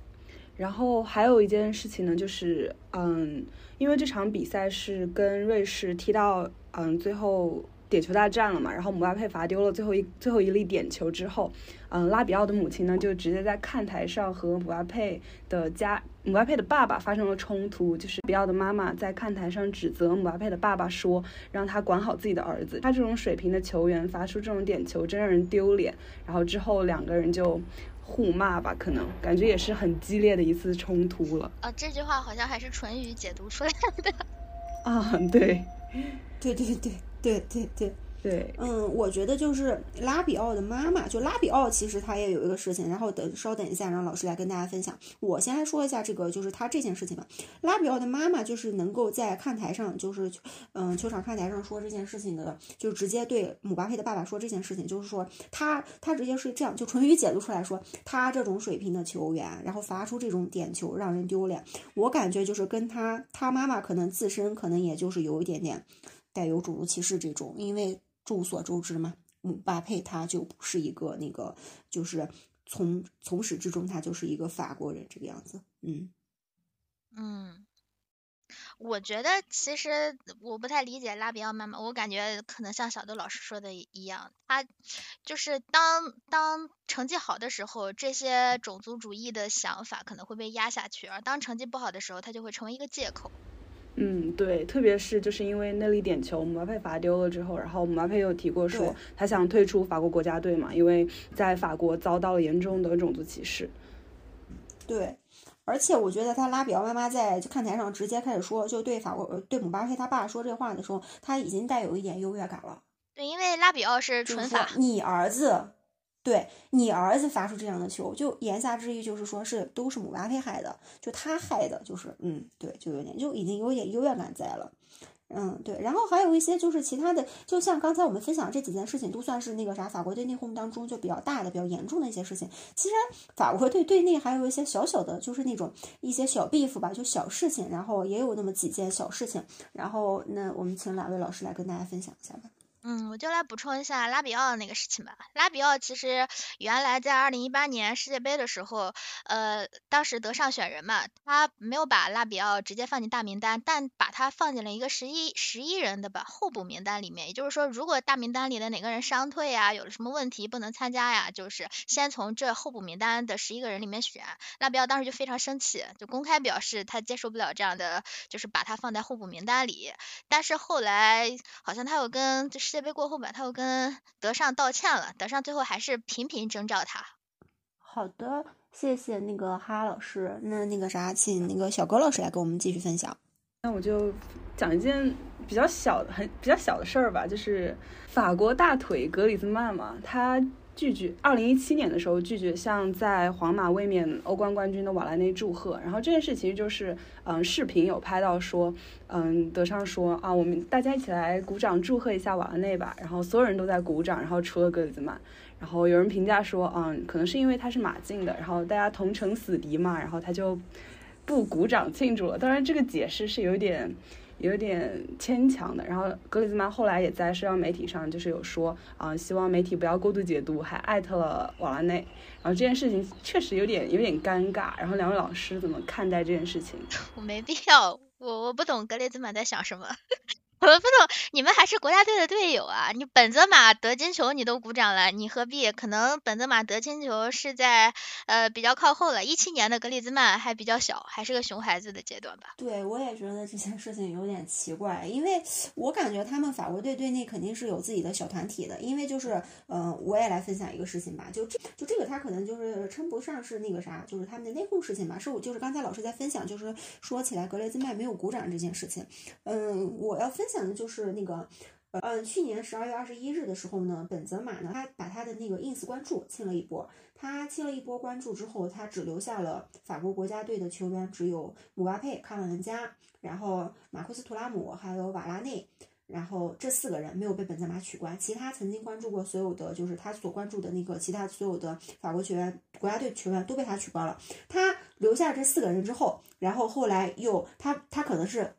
然后还有一件事情呢，就是嗯，因为这场比赛是跟瑞士踢到嗯最后点球大战了嘛，然后姆巴佩罚丢了最后一最后一粒点球之后，嗯，拉比奥的母亲呢就直接在看台上和姆巴佩的家姆巴佩的爸爸发生了冲突，就是比奥的妈妈在看台上指责姆巴佩的爸爸说，让他管好自己的儿子，他这种水平的球员罚出这种点球真让人丢脸。然后之后两个人就互骂吧，可能感觉也是很激烈的一次冲突了。啊，这句话好像还是唇语解读出来的。啊，对。对对对对对对对，嗯，我觉得就是拉比奥的妈妈，就拉比奥，其实他也有一个事情，然后等稍等一下，让老师来跟大家分享。我先来说一下这个，就是他这件事情吧。拉比奥的妈妈就是能够在看台上，就是嗯，球场看台上说这件事情的，就直接对姆巴佩的爸爸说这件事情，就是说他他直接是这样，就纯语解读出来说，他这种水平的球员，然后罚出这种点球让人丢脸。我感觉就是跟他他妈妈可能自身可能也就是有一点点。带有种族歧视这种，因为众所周知嘛，姆巴佩他就不是一个那个，就是从从始至终他就是一个法国人这个样子。嗯嗯，我觉得其实我不太理解拉比奥妈妈，我感觉可能像小豆老师说的一样，他就是当当成绩好的时候，这些种族主义的想法可能会被压下去，而当成绩不好的时候，他就会成为一个借口。嗯，对，特别是就是因为那粒点球姆巴佩罚丢了之后，然后姆巴佩有提过说他想退出法国国家队嘛，因为在法国遭到了严重的种族歧视。对，而且我觉得他拉比奥妈妈在看台上直接开始说，就对法国对姆巴佩他爸说这话的时候，他已经带有一点优越感了。对，因为拉比奥是纯法，你儿子。对你儿子发出这样的球，就言下之意就是说是都是姆巴佩害的，就他害的，就是嗯，对，就有点就已经有点优越感在了，嗯，对。然后还有一些就是其他的，就像刚才我们分享这几件事情，都算是那个啥法国队内讧当中就比较大的、比较严重的一些事情。其实法国队队内还有一些小小的，就是那种一些小 beef 吧，就小事情，然后也有那么几件小事情。然后那我们请两位老师来跟大家分享一下吧。嗯，我就来补充一下拉比奥那个事情吧。拉比奥其实原来在二零一八年世界杯的时候，呃，当时得上选人嘛，他没有把拉比奥直接放进大名单，但把他放进了一个十一十一人的吧候补名单里面。也就是说，如果大名单里的哪个人伤退呀，有了什么问题不能参加呀，就是先从这候补名单的十一个人里面选。拉比奥当时就非常生气，就公开表示他接受不了这样的，就是把他放在候补名单里。但是后来好像他又跟就是。世界杯过后吧，他又跟德尚道歉了，德尚最后还是频频征召他。好的，谢谢那个哈老师。那那个啥，请那个小高老师来跟我们继续分享。那我就讲一件比较小的、很比较小的事儿吧，就是法国大腿格里兹曼嘛，他。拒绝二零一七年的时候拒绝向在皇马卫冕欧冠冠军的瓦拉内祝贺，然后这件事其实就是嗯视频有拍到说嗯德尚说啊我们大家一起来鼓掌祝贺一下瓦拉内吧，然后所有人都在鼓掌，然后除了格里兹曼，然后有人评价说嗯可能是因为他是马竞的，然后大家同城死敌嘛，然后他就不鼓掌庆祝了。当然这个解释是有点。有点牵强的，然后格里兹曼后来也在社交媒体上就是有说啊，希望媒体不要过度解读，还艾特了瓦拉内，然后这件事情确实有点有点尴尬，然后两位老师怎么看待这件事情？我没必要，我我不懂格里兹曼在想什么。我不懂，你们还是国家队的队友啊！你本泽马得金球你都鼓掌了，你何必？可能本泽马得金球是在呃比较靠后了，一七年的格里兹曼还比较小，还是个熊孩子的阶段吧。对，我也觉得这件事情有点奇怪，因为我感觉他们法国队队内肯定是有自己的小团体的，因为就是嗯，我也来分享一个事情吧，就这就这个他可能就是称不上是那个啥，就是他们的内讧事情吧，是我就是刚才老师在分享，就是说起来格雷兹曼没有鼓掌这件事情，嗯，我要分。分享的就是那个，呃，去年十二月二十一日的时候呢，本泽马呢，他把他的那个 ins 关注清了一波。他清了一波关注之后，他只留下了法国国家队的球员，只有姆巴佩、卡瓦文加，然后马库斯图拉姆，还有瓦拉内，然后这四个人没有被本泽马取关。其他曾经关注过所有的，就是他所关注的那个其他所有的法国球员、国家队球员都被他取关了。他留下这四个人之后，然后后来又他他可能是。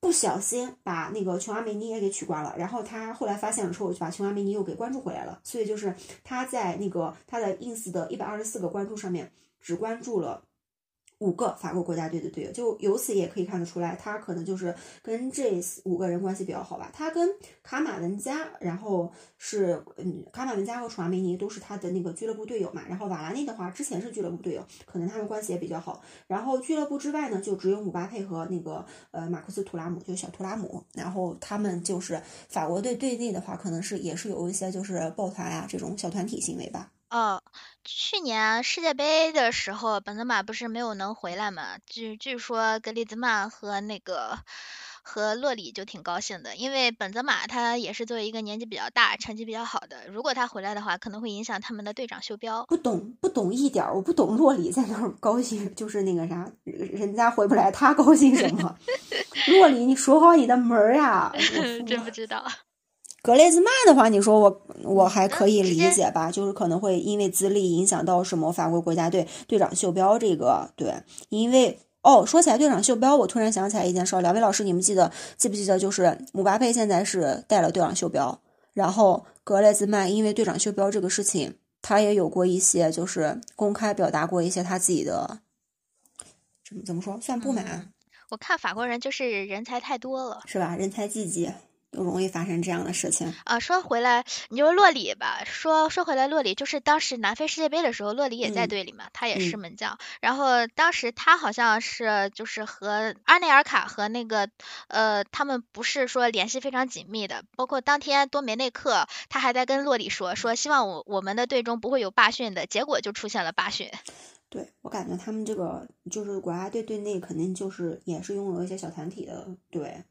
不小心把那个琼阿梅尼也给取关了，然后他后来发现了之后，就把琼阿梅尼又给关注回来了。所以就是他在那个他的 ins 的一百二十四个关注上面，只关注了五个法国国家队的队友，就由此也可以看得出来，他可能就是跟这五个人关系比较好吧。他跟卡马文加，然后是嗯，卡马文加和楚阿梅尼都是他的那个俱乐部队友嘛。然后瓦拉内的话，之前是俱乐部队友，可能他们关系也比较好。然后俱乐部之外呢，就只有姆巴佩和那个呃马库斯图拉姆，就小图拉姆。然后他们就是法国队队内的话，可能是也是有一些就是抱团呀这种小团体行为吧。哦，去年世界杯的时候，本泽马不是没有能回来嘛？据据说格里兹曼和那个和洛里就挺高兴的，因为本泽马他也是作为一个年纪比较大、成绩比较好的，如果他回来的话，可能会影响他们的队长袖标。不懂不懂一点儿，我不懂洛里在那儿高兴，就是那个啥，人家回不来，他高兴什么？洛里，你说好你的门儿呀！真不知道。格雷兹曼的话，你说我我还可以理解吧，就是可能会因为资历影响到什么法国国家队队长袖标这个，对，因为哦，说起来队长袖标，我突然想起来一件事，两位老师，你们记得记不记得？就是姆巴佩现在是带了队长袖标，然后格雷兹曼因为队长袖标这个事情，他也有过一些就是公开表达过一些他自己的怎么怎么说，算不满。我看法国人就是人才太多了，是吧？人才济济。都容易发生这样的事情啊！说回来，你就洛里吧。说说回来，洛里就是当时南非世界杯的时候，洛里也在队里嘛，他也是门将。然后当时他好像是就是和阿内尔卡和那个呃，他们不是说联系非常紧密的。包括当天多梅内克他还在跟洛里说说，希望我我们的队中不会有罢训的，结果就出现了罢训。对我感觉他们这个就是国家队队内肯定就是也是拥有一些小团体的，对。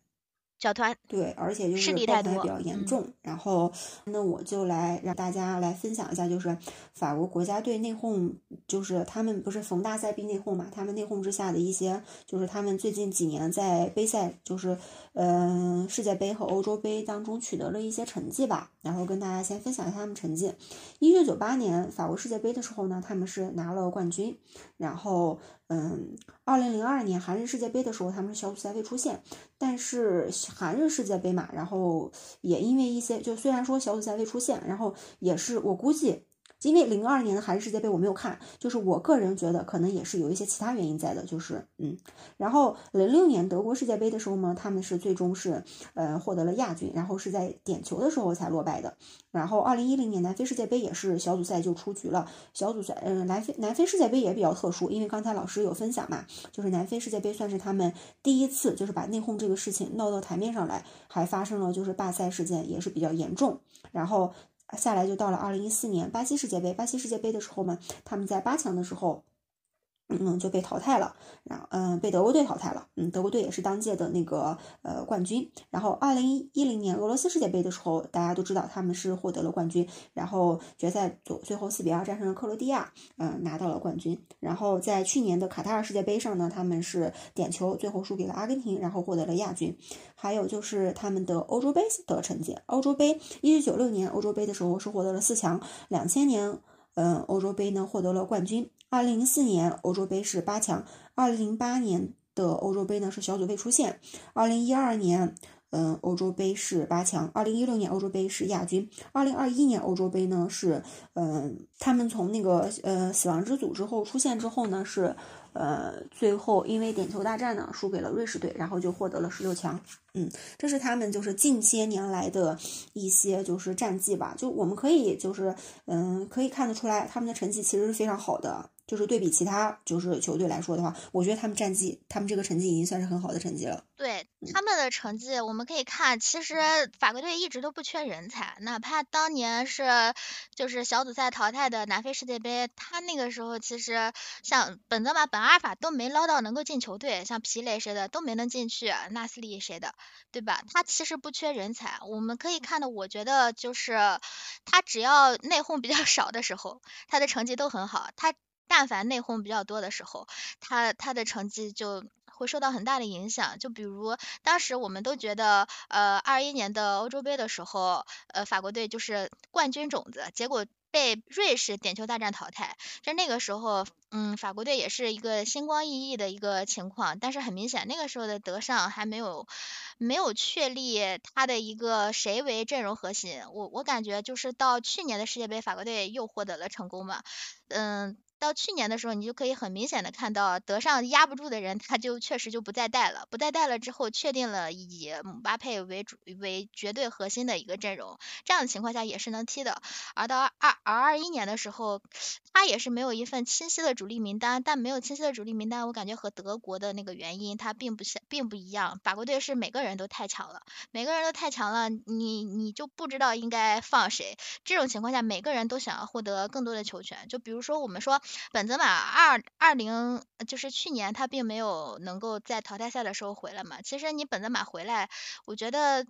小团对，而且就是抱团比较严重。然后，那我就来让大家来分享一下，就是法国国家队内讧，就是他们不是逢大赛必内讧嘛？他们内讧之下的一些，就是他们最近几年在杯赛，就是嗯世界杯和欧洲杯当中取得了一些成绩吧。然后跟大家先分享一下他们成绩。一九九八年法国世界杯的时候呢，他们是拿了冠军。然后。嗯，二零零二年韩日世界杯的时候，他们是小组赛未出现，但是韩日世界杯嘛，然后也因为一些，就虽然说小组赛未出现，然后也是我估计。因为零二年的韩日世界杯我没有看，就是我个人觉得可能也是有一些其他原因在的，就是嗯，然后零六年德国世界杯的时候呢，他们是最终是呃获得了亚军，然后是在点球的时候才落败的。然后二零一零年南非世界杯也是小组赛就出局了，小组赛嗯南非南非世界杯也比较特殊，因为刚才老师有分享嘛，就是南非世界杯算是他们第一次就是把内讧这个事情闹到台面上来，还发生了就是罢赛事件也是比较严重，然后。下来就到了二零一四年巴西世界杯，巴西世界杯的时候嘛，他们在八强的时候。嗯，就被淘汰了，然后嗯，被德国队淘汰了。嗯，德国队也是当届的那个呃冠军。然后二零一零年俄罗斯世界杯的时候，大家都知道他们是获得了冠军，然后决赛最最后四比二战胜了克罗地亚，嗯，拿到了冠军。然后在去年的卡塔尔世界杯上呢，他们是点球最后输给了阿根廷，然后获得了亚军。还有就是他们的欧洲杯的成绩，欧洲杯一九九六年欧洲杯的时候是获得了四强，两千年嗯欧洲杯呢获得了冠军。二零零四年欧洲杯是八强，二零零八年的欧洲杯呢是小组未出线，二零一二年嗯欧洲杯是八强，二零一六年欧洲杯是亚军，二零二一年欧洲杯呢是嗯他们从那个呃死亡之组之后出现之后呢是。呃，最后因为点球大战呢，输给了瑞士队，然后就获得了十六强。嗯，这是他们就是近些年来的一些就是战绩吧。就我们可以就是嗯，可以看得出来，他们的成绩其实是非常好的。就是对比其他就是球队来说的话，我觉得他们战绩，他们这个成绩已经算是很好的成绩了。对他们的成绩，我们可以看，其实法国队一直都不缺人才，哪怕当年是就是小组赛淘汰的南非世界杯，他那个时候其实像本泽马、本阿尔法都没捞到能够进球队，像皮雷谁的都没能进去，纳斯利谁的，对吧？他其实不缺人才，我们可以看的，我觉得就是他只要内讧比较少的时候，他的成绩都很好。他但凡内讧比较多的时候，他他的成绩就会受到很大的影响。就比如当时我们都觉得，呃，二一年的欧洲杯的时候，呃，法国队就是冠军种子，结果被瑞士点球大战淘汰。就那个时候，嗯，法国队也是一个星光熠熠的一个情况。但是很明显，那个时候的德尚还没有没有确立他的一个谁为阵容核心。我我感觉就是到去年的世界杯，法国队又获得了成功嘛，嗯。到去年的时候，你就可以很明显的看到，德尚压不住的人，他就确实就不再带了，不再带了之后，确定了以姆巴佩为主为绝对核心的一个阵容，这样的情况下也是能踢的。而到二而二一年的时候，他也是没有一份清晰的主力名单，但没有清晰的主力名单，我感觉和德国的那个原因他并不像并不一样。法国队是每个人都太强了，每个人都太强了，你你就不知道应该放谁。这种情况下，每个人都想要获得更多的球权，就比如说我们说。本泽马二二零就是去年他并没有能够在淘汰赛的时候回来嘛。其实你本泽马回来，我觉得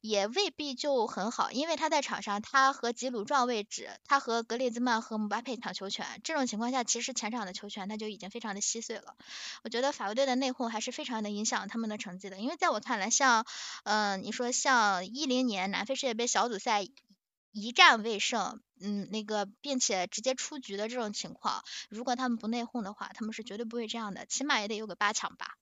也未必就很好，因为他在场上他和吉鲁撞位置，他和格列兹曼和姆巴佩抢球权，这种情况下其实前场的球权他就已经非常的稀碎了。我觉得法国队的内讧还是非常的影响他们的成绩的，因为在我看来，像嗯你说像一零年南非世界杯小组赛一战未胜。嗯，那个，并且直接出局的这种情况，如果他们不内讧的话，他们是绝对不会这样的，起码也得有个八强吧。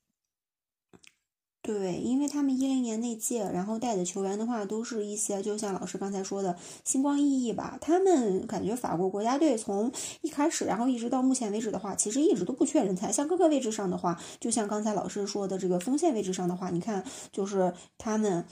对，因为他们一零年那届，然后带的球员的话，都是一些就像老师刚才说的星光熠熠吧。他们感觉法国国家队从一开始，然后一直到目前为止的话，其实一直都不缺人才。像各个位置上的话，就像刚才老师说的这个锋线位置上的话，你看，就是他们。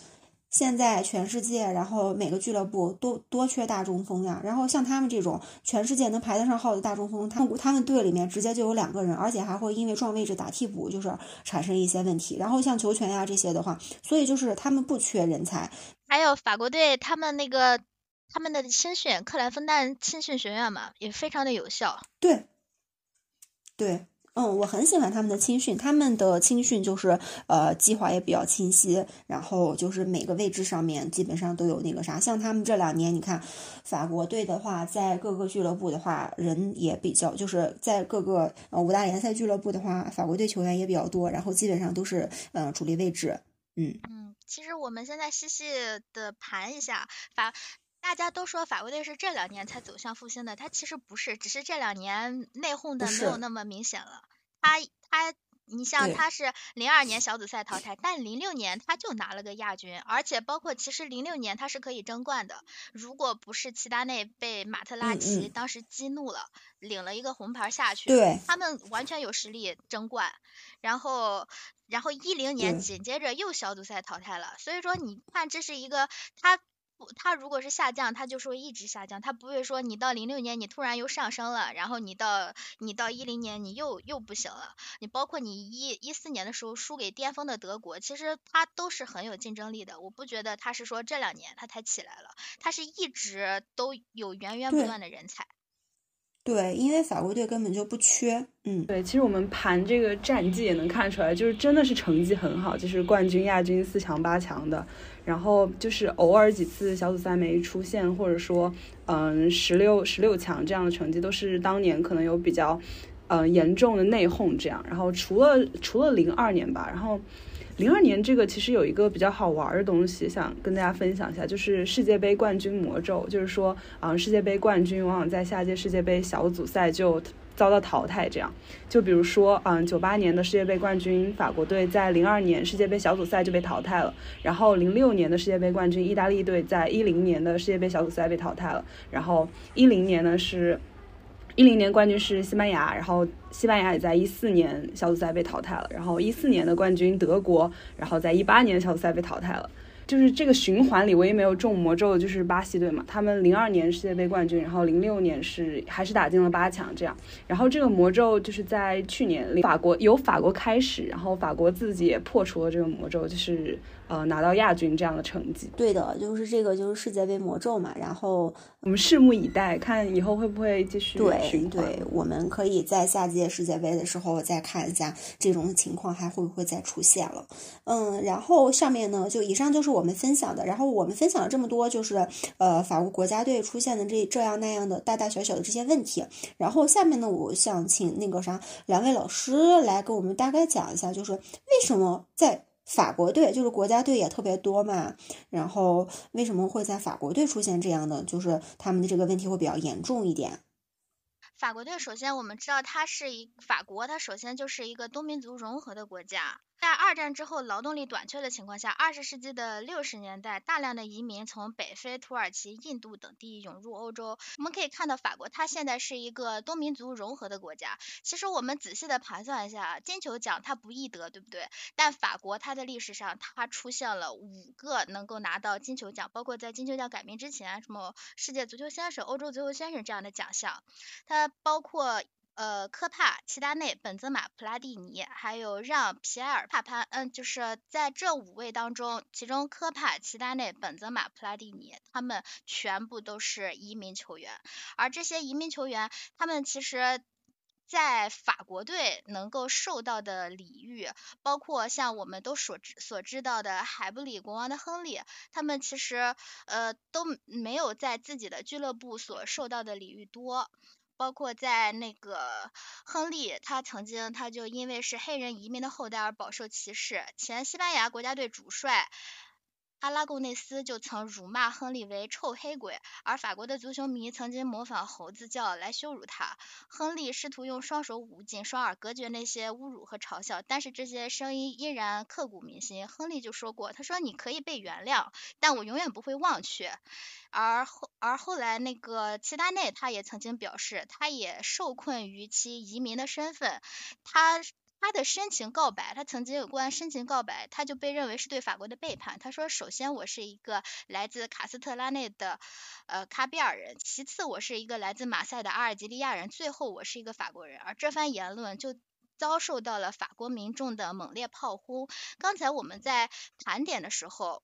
现在全世界，然后每个俱乐部都多缺大中锋呀。然后像他们这种全世界能排得上号的大中锋，他们他们队里面直接就有两个人，而且还会因为撞位置打替补，就是产生一些问题。然后像球权呀这些的话，所以就是他们不缺人才。还有法国队，他们那个他们的青训克莱芬丹青训学院嘛，也非常的有效。对，对。嗯，我很喜欢他们的青训，他们的青训就是呃计划也比较清晰，然后就是每个位置上面基本上都有那个啥。像他们这两年，你看法国队的话，在各个俱乐部的话，人也比较，就是在各个呃五大联赛俱乐部的话，法国队球员也比较多，然后基本上都是嗯主力位置。嗯嗯，其实我们现在细细的盘一下法。大家都说法国队是这两年才走向复兴的，他其实不是，只是这两年内讧的没有那么明显了。他他，你像他是零二年小组赛淘汰，但零六年他就拿了个亚军，而且包括其实零六年他是可以争冠的，如果不是齐达内被马特拉齐当时激怒了，领了一个红牌下去，他们完全有实力争冠。然后，然后一零年紧接着又小组赛淘汰了，所以说你看这是一个他。他如果是下降，他就会一直下降，他不会说你到零六年你突然又上升了，然后你到你到一零年你又又不行了。你包括你一一四年的时候输给巅峰的德国，其实他都是很有竞争力的。我不觉得他是说这两年他才起来了，他是一直都有源源不断的人才。对，因为法国队根本就不缺。嗯，对，其实我们盘这个战绩也能看出来，就是真的是成绩很好，就是冠军、亚军、四强、八强的。然后就是偶尔几次小组赛没出现，或者说，嗯，十六十六强这样的成绩，都是当年可能有比较，嗯，严重的内讧这样。然后除了除了零二年吧，然后零二年这个其实有一个比较好玩的东西，想跟大家分享一下，就是世界杯冠军魔咒，就是说，啊，世界杯冠军往往在下届世界杯小组赛就。遭到淘汰，这样就比如说，嗯，九八年的世界杯冠军法国队在零二年世界杯小组赛就被淘汰了，然后零六年的世界杯冠军意大利队在一零年的世界杯小组赛被淘汰了，然后一零年呢是，一零年冠军是西班牙，然后西班牙也在一四年小组赛被淘汰了，然后一四年的冠军德国，然后在一八年小组赛被淘汰了。就是这个循环里，唯一没有中魔咒的就是巴西队嘛。他们零二年世界杯冠军，然后零六年是还是打进了八强这样。然后这个魔咒就是在去年法国由法国开始，然后法国自己也破除了这个魔咒，就是。呃，拿到亚军这样的成绩，对的，就是这个就是世界杯魔咒嘛。然后我们拭目以待，看以后会不会继续对对，我们可以在下届世界杯的时候再看一下这种情况还会不会再出现了。嗯，然后上面呢，就以上就是我们分享的。然后我们分享了这么多，就是呃法国国家队出现的这这样那样的大大小小的这些问题。然后下面呢，我想请那个啥两位老师来给我们大概讲一下，就是为什么在。法国队就是国家队也特别多嘛，然后为什么会在法国队出现这样的，就是他们的这个问题会比较严重一点。法国队首先我们知道它是一法国，它首先就是一个多民族融合的国家，在二战之后劳动力短缺的情况下，二十世纪的六十年代，大量的移民从北非、土耳其、印度等地涌入欧洲。我们可以看到，法国它现在是一个多民族融合的国家。其实我们仔细的盘算一下，金球奖它不易得，对不对？但法国它的历史上，它出现了五个能够拿到金球奖，包括在金球奖改名之前，什么世界足球先生、欧洲足球先生这样的奖项，它包括。呃，科帕、齐达内、本泽马、普拉蒂尼，还有让·皮埃尔·帕潘，嗯，就是在这五位当中，其中科帕、齐达内、本泽马、普拉蒂尼，他们全部都是移民球员。而这些移民球员，他们其实，在法国队能够受到的礼遇，包括像我们都所知所知道的海布里国王的亨利，他们其实呃都没有在自己的俱乐部所受到的礼遇多。包括在那个亨利，他曾经他就因为是黑人移民的后代而饱受歧视。前西班牙国家队主帅阿拉贡内斯就曾辱骂亨利为臭黑鬼，而法国的足球迷曾经模仿猴子叫来羞辱他。亨利试图用双手捂紧双耳隔绝那些侮辱和嘲笑，但是这些声音依然刻骨铭心。亨利就说过，他说你可以被原谅，但我永远不会忘却。而后，而后来那个齐达内，他也曾经表示，他也受困于其移民的身份。他他的深情告白，他曾经有关深情告白，他就被认为是对法国的背叛。他说，首先我是一个来自卡斯特拉内的呃卡比尔人，其次我是一个来自马赛的阿尔及利亚人，最后我是一个法国人。而这番言论就遭受到了法国民众的猛烈炮轰。刚才我们在盘点的时候。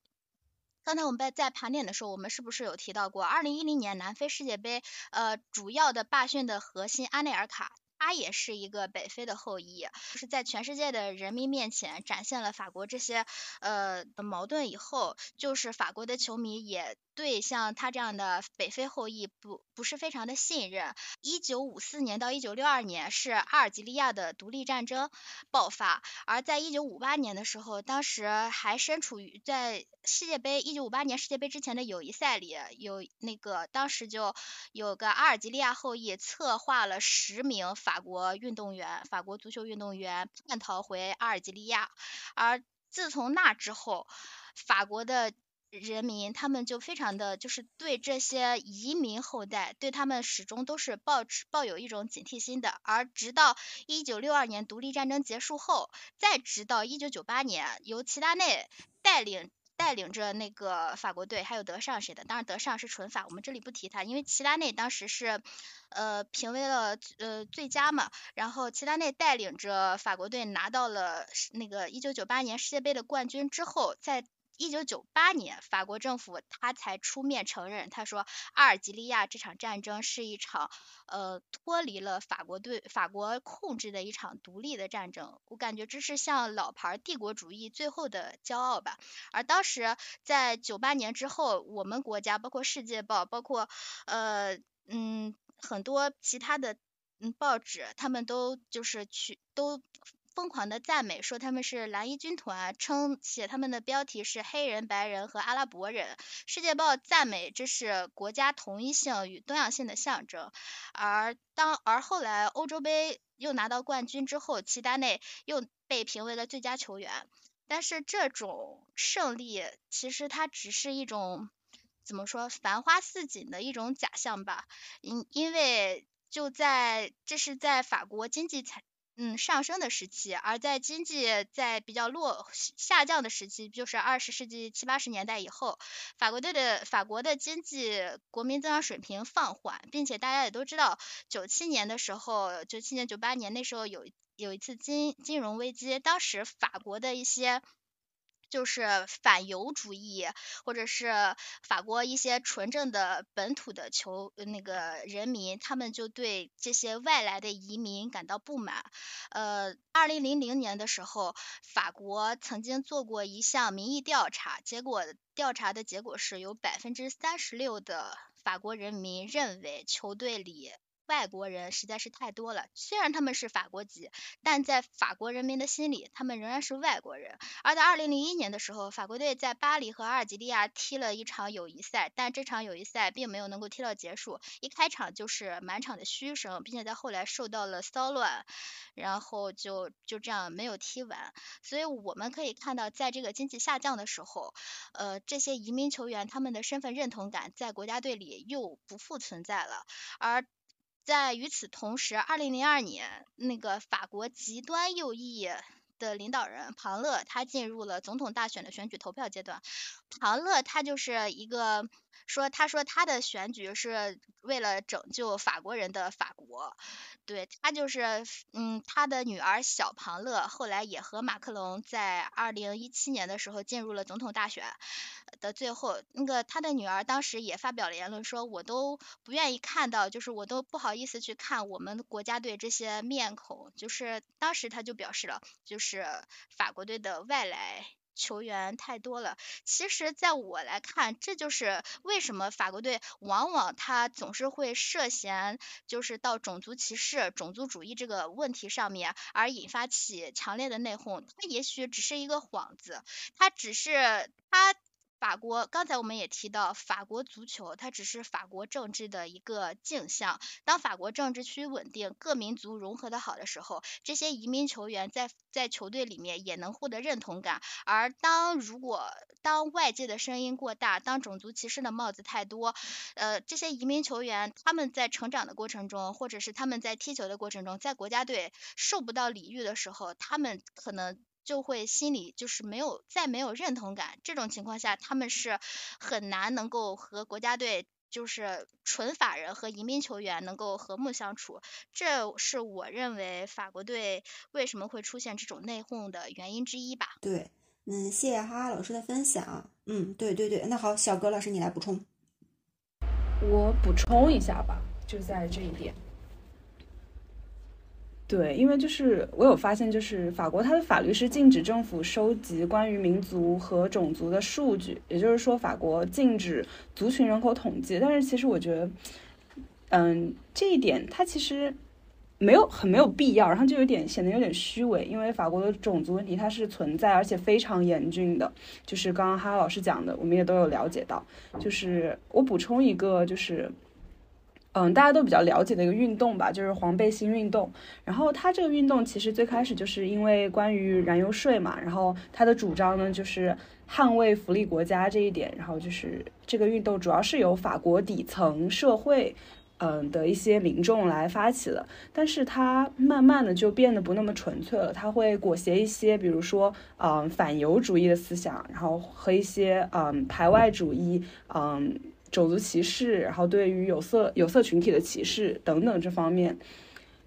刚才我们在在盘点的时候，我们是不是有提到过，二零一零年南非世界杯，呃，主要的罢训的核心阿内尔卡，他也是一个北非的后裔，就是在全世界的人民面前展现了法国这些呃的矛盾以后，就是法国的球迷也。对像他这样的北非后裔不不是非常的信任。一九五四年到一九六二年是阿尔及利亚的独立战争爆发，而在一九五八年的时候，当时还身处于在世界杯一九五八年世界杯之前的友谊赛里，有那个当时就有个阿尔及利亚后裔策划了十名法国运动员，法国足球运动员叛逃回阿尔及利亚，而自从那之后，法国的。人民他们就非常的就是对这些移民后代，对他们始终都是抱持抱有一种警惕心的。而直到一九六二年独立战争结束后，再直到一九九八年，由齐达内带领带领着那个法国队，还有德尚谁的，当然德尚是纯法，我们这里不提他，因为齐达内当时是呃评为了呃最佳嘛。然后齐达内带领着法国队拿到了那个一九九八年世界杯的冠军之后，在一九九八年，法国政府他才出面承认，他说阿尔及利亚这场战争是一场呃脱离了法国对法国控制的一场独立的战争。我感觉这是向老牌帝国主义最后的骄傲吧。而当时在九八年之后，我们国家包括世界报，包括呃嗯很多其他的嗯报纸，他们都就是去都。疯狂的赞美，说他们是蓝衣军团，称写他们的标题是黑人、白人和阿拉伯人。世界报赞美这是国家统一性与多样性的象征。而当而后来欧洲杯又拿到冠军之后，齐达内又被评为了最佳球员。但是这种胜利其实它只是一种怎么说繁花似锦的一种假象吧。因因为就在这是在法国经济才。嗯，上升的时期，而在经济在比较落下降的时期，就是二十世纪七八十年代以后，法国队的法国的经济国民增长水平放缓，并且大家也都知道，九七年的时候，九七年九八年那时候有有一次金金融危机，当时法国的一些。就是反犹主义，或者是法国一些纯正的本土的球那个人民，他们就对这些外来的移民感到不满。呃，二零零零年的时候，法国曾经做过一项民意调查，结果调查的结果是有百分之三十六的法国人民认为球队里外国人实在是太多了。虽然他们是法国籍，但在法国人民的心里，他们仍然是外国人。而在二零零一年的时候，法国队在巴黎和阿尔及利亚踢了一场友谊赛，但这场友谊赛并没有能够踢到结束，一开场就是满场的嘘声，并且在后来受到了骚乱，然后就就这样没有踢完。所以我们可以看到，在这个经济下降的时候，呃，这些移民球员他们的身份认同感在国家队里又不复存在了，而。在与此同时，二零零二年，那个法国极端右翼的领导人庞乐，他进入了总统大选的选举投票阶段。庞乐他就是一个说，他说他的选举是为了拯救法国人的法国。对他就是，嗯，他的女儿小庞勒后来也和马克龙在二零一七年的时候进入了总统大选的最后，那个他的女儿当时也发表了言论说，我都不愿意看到，就是我都不好意思去看我们国家队这些面孔，就是当时他就表示了，就是法国队的外来。球员太多了，其实在我来看，这就是为什么法国队往往他总是会涉嫌就是到种族歧视、种族主义这个问题上面，而引发起强烈的内讧。他也许只是一个幌子，他只是他。法国，刚才我们也提到，法国足球它只是法国政治的一个镜像。当法国政治趋于稳定，各民族融合的好的时候，这些移民球员在在球队里面也能获得认同感。而当如果当外界的声音过大，当种族歧视的帽子太多，呃，这些移民球员他们在成长的过程中，或者是他们在踢球的过程中，在国家队受不到礼遇的时候，他们可能。就会心里就是没有再没有认同感，这种情况下他们是很难能够和国家队就是纯法人和移民球员能够和睦相处，这是我认为法国队为什么会出现这种内讧的原因之一吧。对，嗯，谢谢哈哈老师的分享。嗯，对对对，那好，小葛老师你来补充。我补充一下吧，就在这一点。对，因为就是我有发现，就是法国它的法律是禁止政府收集关于民族和种族的数据，也就是说，法国禁止族群人口统计。但是其实我觉得，嗯，这一点它其实没有很没有必要，然后就有点显得有点虚伪，因为法国的种族问题它是存在，而且非常严峻的。就是刚刚哈老师讲的，我们也都有了解到。就是我补充一个，就是。嗯，大家都比较了解的一个运动吧，就是黄背心运动。然后它这个运动其实最开始就是因为关于燃油税嘛，然后它的主张呢就是捍卫福利国家这一点。然后就是这个运动主要是由法国底层社会，嗯的一些民众来发起的。但是它慢慢的就变得不那么纯粹了，它会裹挟一些，比如说嗯反犹主义的思想，然后和一些嗯排外主义，嗯。种族歧视，然后对于有色有色群体的歧视等等这方面，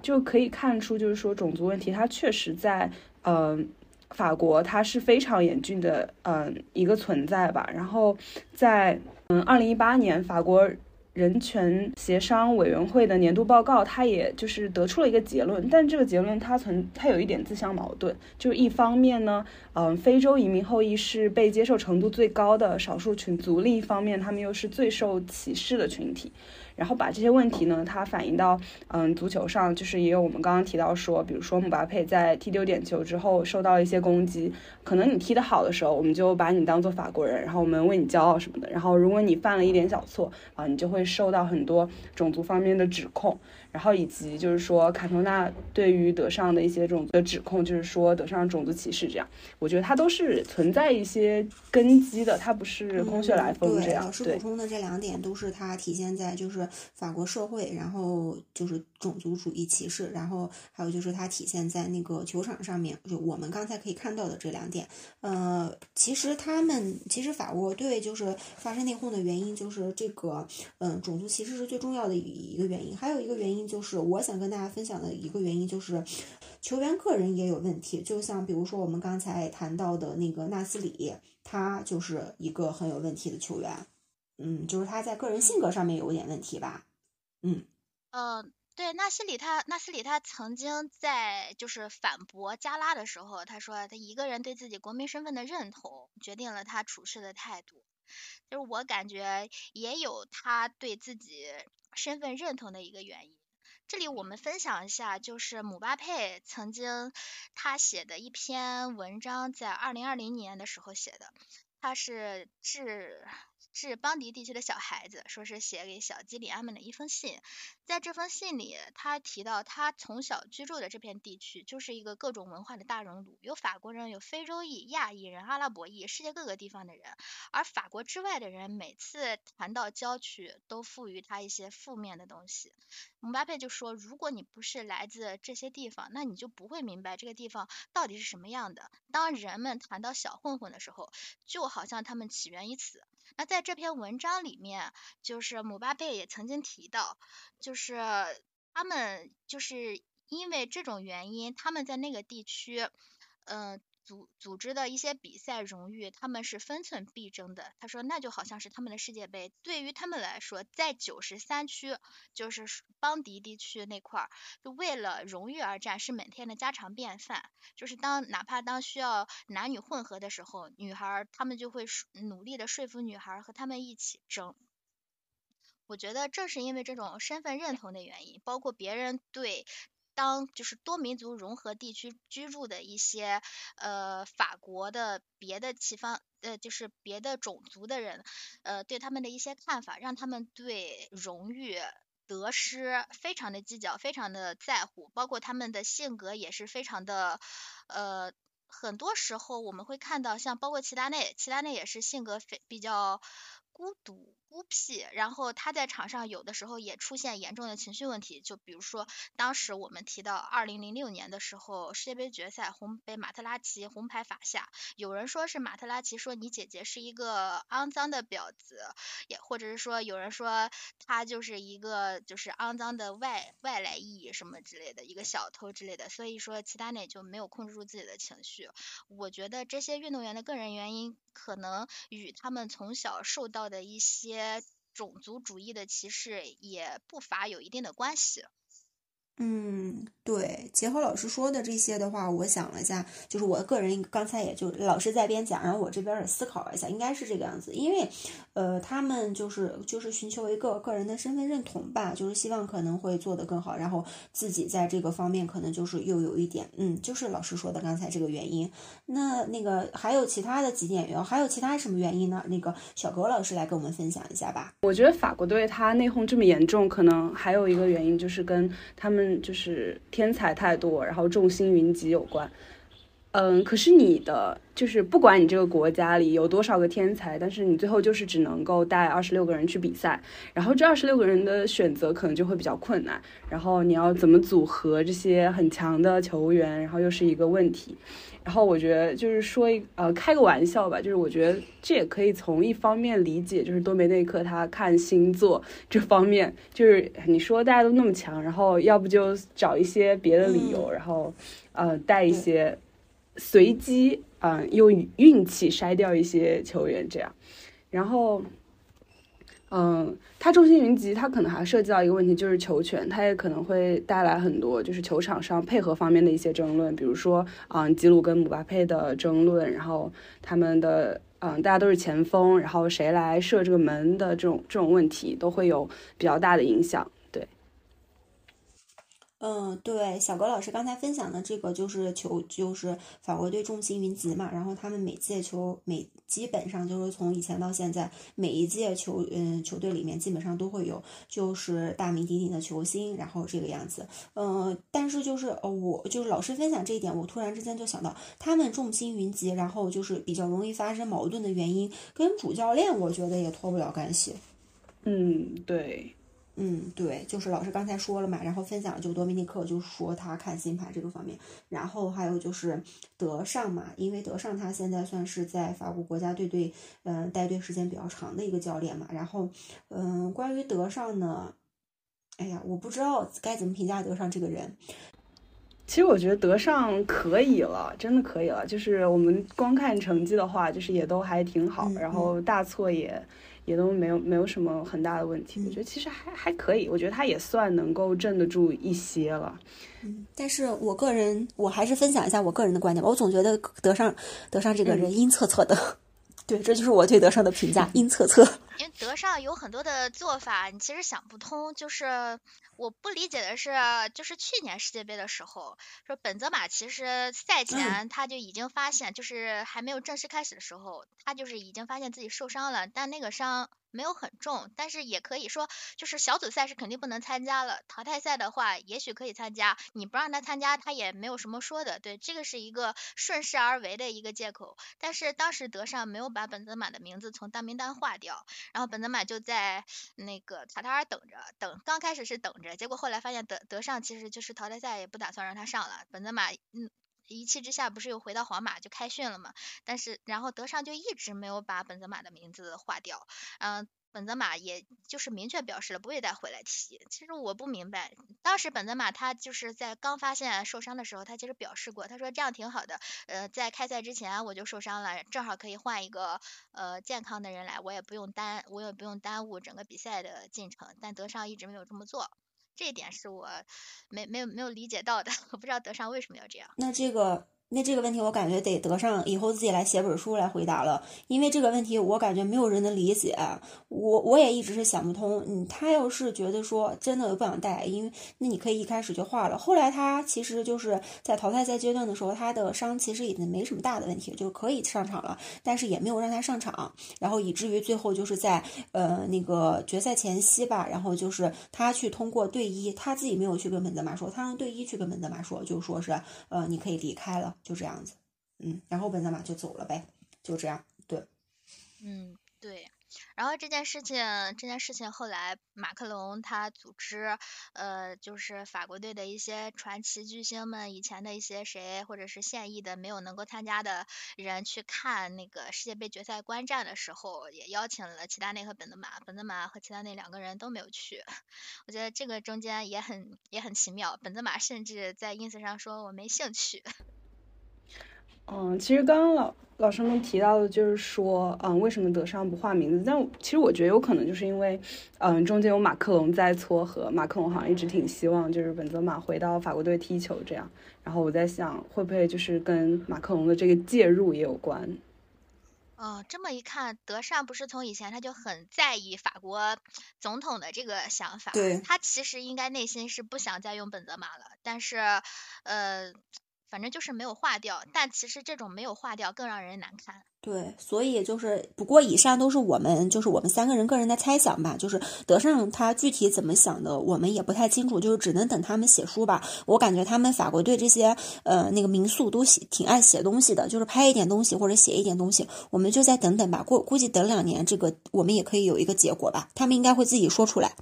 就可以看出，就是说种族问题它确实在嗯法国它是非常严峻的嗯一个存在吧。然后在嗯二零一八年法国。人权协商委员会的年度报告，他也就是得出了一个结论，但这个结论它存它有一点自相矛盾，就是一方面呢，嗯，非洲移民后裔是被接受程度最高的少数群族，另一方面，他们又是最受歧视的群体。然后把这些问题呢，它反映到嗯足球上，就是也有我们刚刚提到说，比如说姆巴佩在踢丢点球之后受到了一些攻击，可能你踢得好的时候，我们就把你当做法国人，然后我们为你骄傲什么的。然后如果你犯了一点小错啊，你就会受到很多种族方面的指控。然后以及就是说，卡托纳对于德尚的一些种族的指控，就是说德尚种族歧视这样，我觉得它都是存在一些根基的，它不是空穴来风这样。老师补充的这两点都是它体现在就是法国社会，然后就是种族主义歧视，然后还有就是它体现在那个球场上面，就我们刚才可以看到的这两点。呃，其实他们其实法国队就是发生内讧的原因，就是这个嗯种族歧视是最重要的一个原因，还有一个原因。就是我想跟大家分享的一个原因，就是球员个人也有问题。就像比如说我们刚才谈到的那个纳斯里，他就是一个很有问题的球员。嗯，就是他在个人性格上面有一点问题吧。嗯，呃，对，纳斯里他纳斯里他曾经在就是反驳加拉的时候，他说他一个人对自己国民身份的认同决定了他处事的态度。就是我感觉也有他对自己身份认同的一个原因。这里我们分享一下，就是姆巴佩曾经他写的一篇文章，在二零二零年的时候写的，他是致。是邦迪地区的小孩子，说是写给小基里安们的一封信。在这封信里，他提到他从小居住的这片地区就是一个各种文化的大熔炉，有法国人，有非洲裔、亚裔人、阿拉伯裔，世界各个地方的人。而法国之外的人，每次谈到郊区，都赋予他一些负面的东西。姆巴佩就说：“如果你不是来自这些地方，那你就不会明白这个地方到底是什么样的。当人们谈到小混混的时候，就好像他们起源于此。”那在这篇文章里面，就是姆巴佩也曾经提到，就是他们就是因为这种原因，他们在那个地区，嗯。组组织的一些比赛荣誉，他们是分寸必争的。他说，那就好像是他们的世界杯，对于他们来说，在九十三区，就是邦迪地区那块儿，就为了荣誉而战，是每天的家常便饭。就是当哪怕当需要男女混合的时候，女孩儿他们就会努力的说服女孩儿和他们一起争。我觉得正是因为这种身份认同的原因，包括别人对。当就是多民族融合地区居住的一些呃法国的别的地方呃就是别的种族的人呃对他们的一些看法，让他们对荣誉得失非常的计较，非常的在乎，包括他们的性格也是非常的呃很多时候我们会看到像包括齐达内，齐达内也是性格非比较孤独。孤僻，然后他在场上有的时候也出现严重的情绪问题，就比如说当时我们提到二零零六年的时候世界杯决赛红被马特拉齐红牌罚下，有人说是马特拉齐说你姐姐是一个肮脏的婊子，也或者是说有人说他就是一个就是肮脏的外外来裔什么之类的一个小偷之类的，所以说齐达内就没有控制住自己的情绪。我觉得这些运动员的个人原因可能与他们从小受到的一些。种族主义的歧视也不乏有一定的关系。嗯，对，结合老师说的这些的话，我想了一下，就是我个人刚才也就老师在边讲，然后我这边也思考了一下，应该是这个样子，因为，呃，他们就是就是寻求一个个人的身份认同吧，就是希望可能会做得更好，然后自己在这个方面可能就是又有一点，嗯，就是老师说的刚才这个原因。那那个还有其他的几点原因，还有其他什么原因呢？那个小格老师来跟我们分享一下吧。我觉得法国队他内讧这么严重，可能还有一个原因就是跟他们。就是天才太多，然后众星云集有关。嗯，可是你的就是不管你这个国家里有多少个天才，但是你最后就是只能够带二十六个人去比赛，然后这二十六个人的选择可能就会比较困难，然后你要怎么组合这些很强的球员，然后又是一个问题。然后我觉得就是说一呃开个玩笑吧，就是我觉得这也可以从一方面理解，就是多梅内克他看星座这方面，就是你说大家都那么强，然后要不就找一些别的理由，然后呃带一些随机嗯用运气筛掉一些球员这样，然后。嗯，它众星云集，它可能还涉及到一个问题，就是球权，它也可能会带来很多就是球场上配合方面的一些争论，比如说，嗯，吉鲁跟姆巴佩的争论，然后他们的，嗯，大家都是前锋，然后谁来射这个门的这种这种问题，都会有比较大的影响。嗯，对，小格老师刚才分享的这个就是球，就是法国队众星云集嘛。然后他们每届球每基本上就是从以前到现在，每一届球嗯球队里面基本上都会有就是大名鼎鼎的球星，然后这个样子。嗯，但是就是呃我就是老师分享这一点，我突然之间就想到，他们众星云集，然后就是比较容易发生矛盾的原因，跟主教练我觉得也脱不了干系。嗯，对。嗯，对，就是老师刚才说了嘛，然后分享就多米尼克就说他看星盘这个方面，然后还有就是德尚嘛，因为德尚他现在算是在法国国家队队，嗯，带队时间比较长的一个教练嘛，然后，嗯，关于德尚呢，哎呀，我不知道该怎么评价德尚这个人。其实我觉得德尚可以了，真的可以了，就是我们光看成绩的话，就是也都还挺好，然后大错也。也都没有没有什么很大的问题，我觉得其实还还可以，我觉得他也算能够镇得住一些了。嗯，但是我个人我还是分享一下我个人的观点吧，我总觉得德尚德尚这个人阴恻恻的，对，这就是我对德尚的评价，阴恻恻。因为德尚有很多的做法，你其实想不通。就是我不理解的是，就是去年世界杯的时候，说本泽马其实赛前他就已经发现，就是还没有正式开始的时候，他就是已经发现自己受伤了，但那个伤。没有很重，但是也可以说，就是小组赛是肯定不能参加了。淘汰赛的话，也许可以参加。你不让他参加，他也没有什么说的。对，这个是一个顺势而为的一个借口。但是当时德尚没有把本泽马的名字从大名单划掉，然后本泽马就在那个卡塔尔等着，等刚开始是等着，结果后来发现德德尚其实就是淘汰赛也不打算让他上了。本泽马嗯。一气之下，不是又回到皇马就开训了嘛？但是然后德尚就一直没有把本泽马的名字划掉，嗯，本泽马也就是明确表示了不会再回来踢。其实我不明白，当时本泽马他就是在刚发现受伤的时候，他其实表示过，他说这样挺好的，呃，在开赛之前我就受伤了，正好可以换一个呃健康的人来，我也不用耽，我也不用耽误整个比赛的进程。但德尚一直没有这么做。这一点是我没没有没有理解到的，我不知道德尚为什么要这样。那这个。那这个问题我感觉得德尚以后自己来写本书来回答了，因为这个问题我感觉没有人能理解，我我也一直是想不通。嗯，他要是觉得说真的不想带，因为那你可以一开始就画了。后来他其实就是在淘汰赛阶段的时候，他的伤其实已经没什么大的问题，就可以上场了，但是也没有让他上场，然后以至于最后就是在呃那个决赛前夕吧，然后就是他去通过队医，他自己没有去跟本泽马说，他让队医去跟本泽马说，就说是呃你可以离开了。就这样子，嗯，然后本泽马就走了呗，就这样，对，嗯，对，然后这件事情，这件事情后来马克龙他组织，呃，就是法国队的一些传奇巨星们，以前的一些谁，或者是现役的没有能够参加的人去看那个世界杯决赛观战的时候，也邀请了齐达内和本泽马，本泽马和齐达内两个人都没有去，我觉得这个中间也很也很奇妙，本泽马甚至在 ins 上说我没兴趣。嗯，其实刚刚老老师们提到的，就是说，嗯，为什么德尚不换名字？但其实我觉得有可能就是因为，嗯，中间有马克龙在撮合，马克龙好像一直挺希望就是本泽马回到法国队踢球这样。然后我在想，会不会就是跟马克龙的这个介入也有关？哦，这么一看，德尚不是从以前他就很在意法国总统的这个想法，对，他其实应该内心是不想再用本泽马了，但是，呃。反正就是没有化掉，但其实这种没有化掉更让人难看。对，所以就是，不过以上都是我们就是我们三个人个人的猜想吧。就是德尚他具体怎么想的，我们也不太清楚，就是只能等他们写书吧。我感觉他们法国队这些呃那个民宿都写挺爱写东西的，就是拍一点东西或者写一点东西，我们就再等等吧。估估计等两年，这个我们也可以有一个结果吧。他们应该会自己说出来。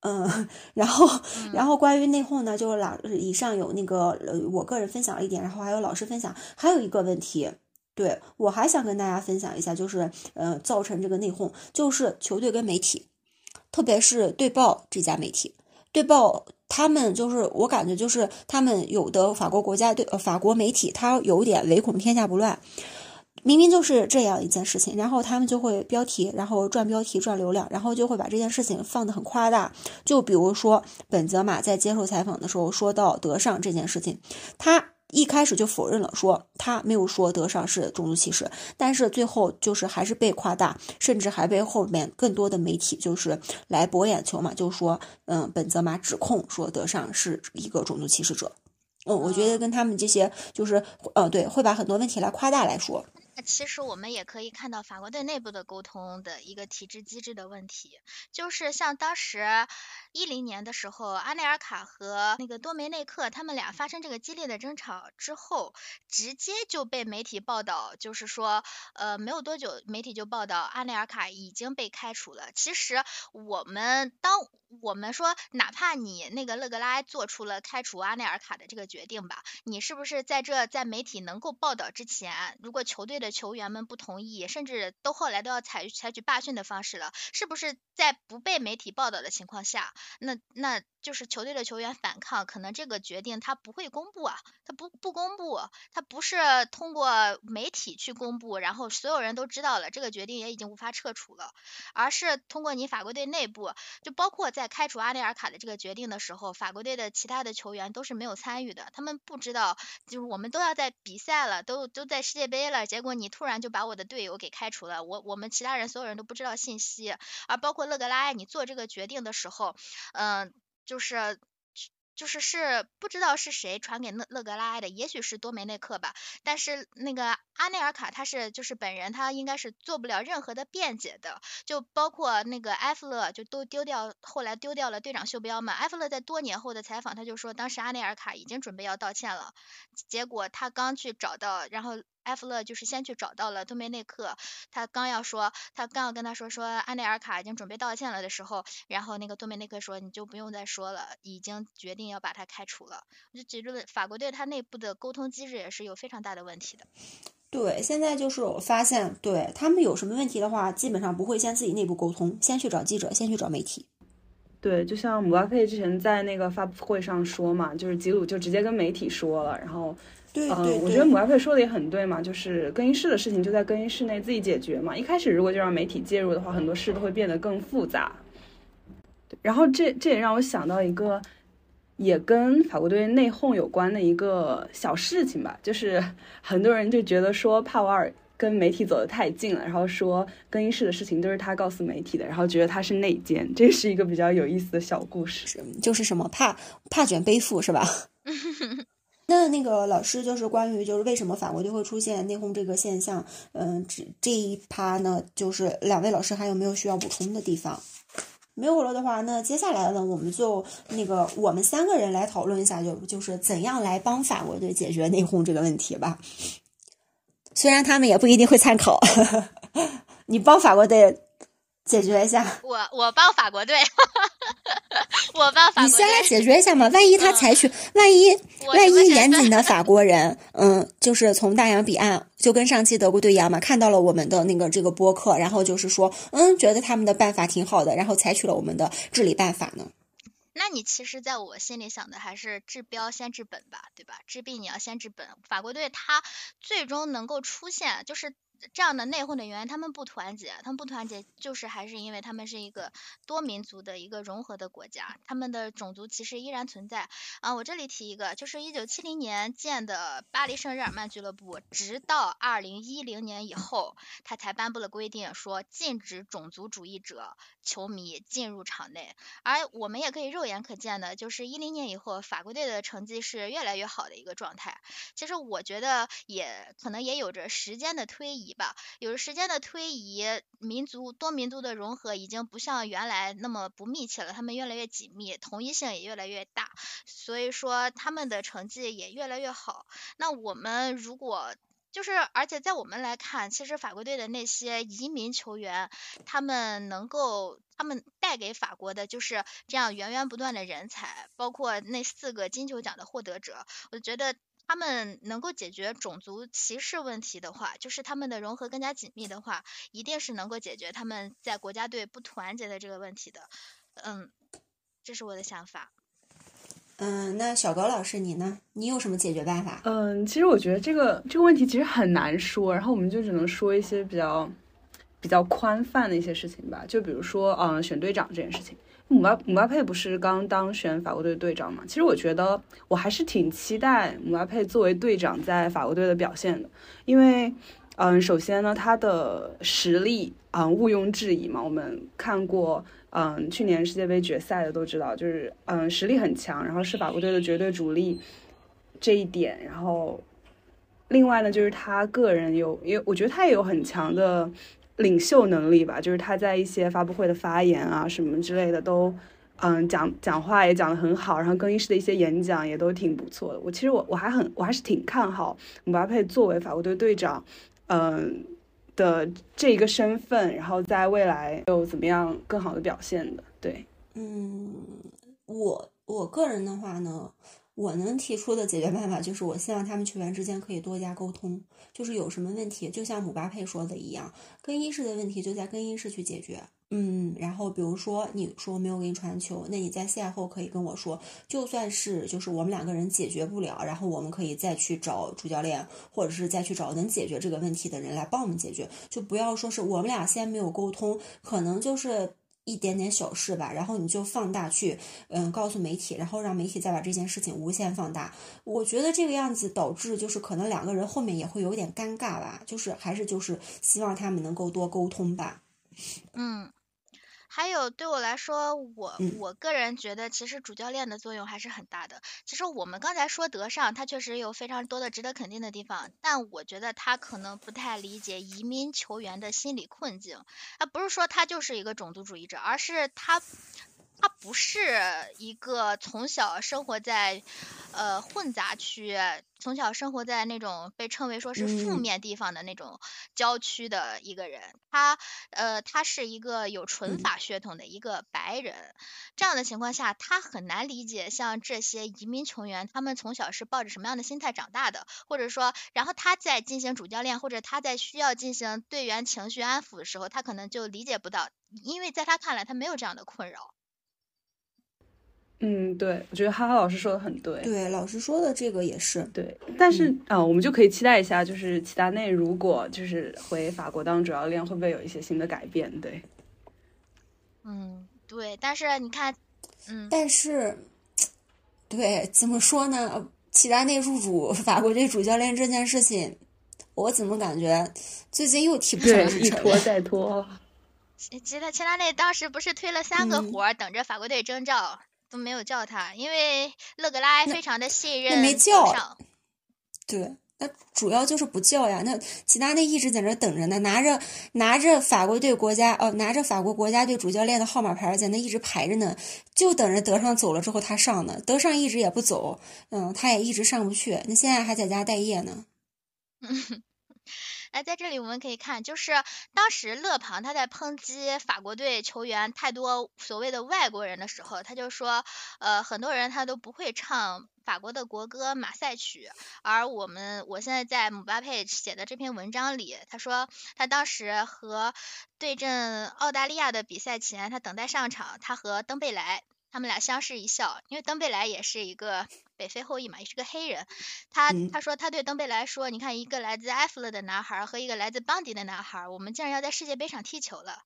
嗯，然后，然后关于内讧呢，就是老以上有那个呃，我个人分享了一点，然后还有老师分享，还有一个问题，对我还想跟大家分享一下，就是呃，造成这个内讧，就是球队跟媒体，特别是队报这家媒体，队报他们就是我感觉就是他们有的法国国家队呃法国媒体，他有点唯恐天下不乱。明明就是这样一件事情，然后他们就会标题，然后赚标题赚流量，然后就会把这件事情放得很夸大。就比如说本泽马在接受采访的时候说到德尚这件事情，他一开始就否认了，说他没有说德尚是种族歧视，但是最后就是还是被夸大，甚至还被后面更多的媒体就是来博眼球嘛，就说嗯本泽马指控说德尚是一个种族歧视者。嗯，我觉得跟他们这些就是呃对，会把很多问题来夸大来说。其实我们也可以看到法国队内部的沟通的一个体制机制的问题，就是像当时一零年的时候，阿内尔卡和那个多梅内克他们俩发生这个激烈的争吵之后，直接就被媒体报道，就是说，呃，没有多久，媒体就报道阿内尔卡已经被开除了。其实我们当我们说，哪怕你那个勒格拉做出了开除阿内尔卡的这个决定吧，你是不是在这在媒体能够报道之前，如果球队的球员们不同意，甚至都后来都要采采取罢训的方式了，是不是在不被媒体报道的情况下，那那就是球队的球员反抗，可能这个决定他不会公布啊，他不不公布，他不是通过媒体去公布，然后所有人都知道了，这个决定也已经无法撤除了，而是通过你法国队内部，就包括在开除阿内尔卡的这个决定的时候，法国队的其他的球员都是没有参与的，他们不知道，就是我们都要在比赛了，都都在世界杯了，结果你突然就把我的队友给开除了，我我们其他人所有人都不知道信息，而包括勒格拉，你做这个决定的时候，嗯。就是，就是是不知道是谁传给勒勒格拉埃的，也许是多梅内克吧。但是那个阿内尔卡他是就是本人，他应该是做不了任何的辩解的。就包括那个埃弗勒就都丢掉，后来丢掉了队长袖标嘛。埃弗勒在多年后的采访，他就说当时阿内尔卡已经准备要道歉了，结果他刚去找到，然后。埃弗勒就是先去找到了多梅内克，他刚要说，他刚要跟他说说安内尔卡已经准备道歉了的时候，然后那个多梅内克说你就不用再说了，已经决定要把他开除了。就觉得法国队他内部的沟通机制也是有非常大的问题的。对，现在就是我发现，对他们有什么问题的话，基本上不会先自己内部沟通，先去找记者，先去找媒体。对，就像姆巴佩之前在那个发布会上说嘛，就是吉鲁就直接跟媒体说了，然后。嗯，我觉得姆巴佩说的也很对嘛，就是更衣室的事情就在更衣室内自己解决嘛。一开始如果就让媒体介入的话，很多事都会变得更复杂。然后这这也让我想到一个，也跟法国队内讧有关的一个小事情吧，就是 很多人就觉得说帕瓦尔跟媒体走得太近了，然后说更衣室的事情都是他告诉媒体的，然后觉得他是内奸，这是一个比较有意思的小故事，就是什么怕怕卷背负是吧？那那个老师就是关于就是为什么法国队会出现内讧这个现象，嗯，这这一趴呢，就是两位老师还有没有需要补充的地方？没有了的话，那接下来呢，我们就那个我们三个人来讨论一下，就就是怎样来帮法国队解决内讧这个问题吧。虽然他们也不一定会参考，你帮法国队解决一下。我我帮法国队。我帮法国队你先来解决一下嘛，万一他采取，万一万一严谨的 法国人，嗯，就是从大洋彼岸，就跟上期德国队一样嘛，看到了我们的那个这个播客，然后就是说，嗯，觉得他们的办法挺好的，然后采取了我们的治理办法呢。那你其实在我心里想的还是治标先治本吧，对吧？治病你要先治本。法国队他最终能够出现，就是。这样的内讧的原因，他们不团结，他们不团结，就是还是因为他们是一个多民族的一个融合的国家，他们的种族歧视依然存在。啊，我这里提一个，就是一九七零年建的巴黎圣日耳曼俱乐部，直到二零一零年以后，他才颁布了规定，说禁止种族主义者球迷进入场内。而我们也可以肉眼可见的，就是一零年以后，法国队的成绩是越来越好的一个状态。其实我觉得，也可能也有着时间的推移。吧，有着时间的推移，民族多民族的融合已经不像原来那么不密切了，他们越来越紧密，统一性也越来越大，所以说他们的成绩也越来越好。那我们如果就是，而且在我们来看，其实法国队的那些移民球员，他们能够，他们带给法国的就是这样源源不断的人才，包括那四个金球奖的获得者，我觉得。他们能够解决种族歧视问题的话，就是他们的融合更加紧密的话，一定是能够解决他们在国家队不团结的这个问题的。嗯，这是我的想法。嗯，那小高老师你呢？你有什么解决办法？嗯，其实我觉得这个这个问题其实很难说，然后我们就只能说一些比较比较宽泛的一些事情吧。就比如说，嗯，选队长这件事情。姆巴姆巴佩不是刚当选法国队队长嘛？其实我觉得我还是挺期待姆巴佩作为队长在法国队的表现的，因为，嗯，首先呢，他的实力啊毋庸置疑嘛。我们看过，嗯，去年世界杯决赛的都知道，就是嗯实力很强，然后是法国队的绝对主力这一点。然后，另外呢，就是他个人有，也我觉得他也有很强的。领袖能力吧，就是他在一些发布会的发言啊什么之类的都，嗯，讲讲话也讲得很好，然后更衣室的一些演讲也都挺不错的。我其实我我还很我还是挺看好姆巴佩作为法国队队长，嗯的这一个身份，然后在未来有怎么样更好的表现的。对，嗯，我我个人的话呢。我能提出的解决办法就是，我希望他们球员之间可以多加沟通。就是有什么问题，就像姆巴佩说的一样，更衣室的问题就在更衣室去解决，嗯，然后比如说你说没有给你传球，那你在赛后可以跟我说，就算是就是我们两个人解决不了，然后我们可以再去找主教练，或者是再去找能解决这个问题的人来帮我们解决，就不要说是我们俩先没有沟通，可能就是一点点小事吧，然后你就放大去，嗯，告诉媒体，然后让媒体再把这件事情无限放大，我觉得这个样子导致就是可能两个人后面也会有点尴尬吧，就是还是就是希望他们能够多沟通吧。嗯。还有对我来说，我我个人觉得，其实主教练的作用还是很大的。其实我们刚才说德尚，他确实有非常多的值得肯定的地方，但我觉得他可能不太理解移民球员的心理困境。他不是说他就是一个种族主义者，而是他。他不是一个从小生活在呃混杂区，从小生活在那种被称为说是负面地方的那种郊区的一个人。他呃他是一个有纯法血统的一个白人，这样的情况下，他很难理解像这些移民球员，他们从小是抱着什么样的心态长大的，或者说，然后他在进行主教练或者他在需要进行队员情绪安抚的时候，他可能就理解不到，因为在他看来，他没有这样的困扰。嗯，对，我觉得哈哈老师说的很对。对，老师说的这个也是对。但是啊，我们就可以期待一下，就是齐达内如果就是回法国当主教练，会不会有一些新的改变？对。嗯，对。但是你看，嗯，但是，对，怎么说呢？齐达内入主法国队主教练这件事情，我怎么感觉最近又提不上日程？一拖再拖。齐达齐达内当时不是推了三个活，等着法国队征召。都没有叫他，因为勒格拉非常的信任。没叫。对，那主要就是不叫呀。那齐达内一直在那等着呢，拿着拿着法国队国家哦，拿着法国国家队主教练的号码牌在那一直排着呢，就等着德尚走了之后他上呢。德尚一直也不走，嗯，他也一直上不去。那现在还在家待业呢。哎，在这里我们可以看，就是当时勒庞他在抨击法国队球员太多所谓的外国人的时候，他就说，呃，很多人他都不会唱法国的国歌《马赛曲》，而我们我现在在姆巴佩写的这篇文章里，他说他当时和对阵澳大利亚的比赛前，他等待上场，他和登贝莱他们俩相视一笑，因为登贝莱也是一个。北非后裔嘛，也是个黑人。他他说他对登贝莱说：“你看，一个来自埃弗勒的男孩和一个来自邦迪的男孩，我们竟然要在世界杯上踢球了。”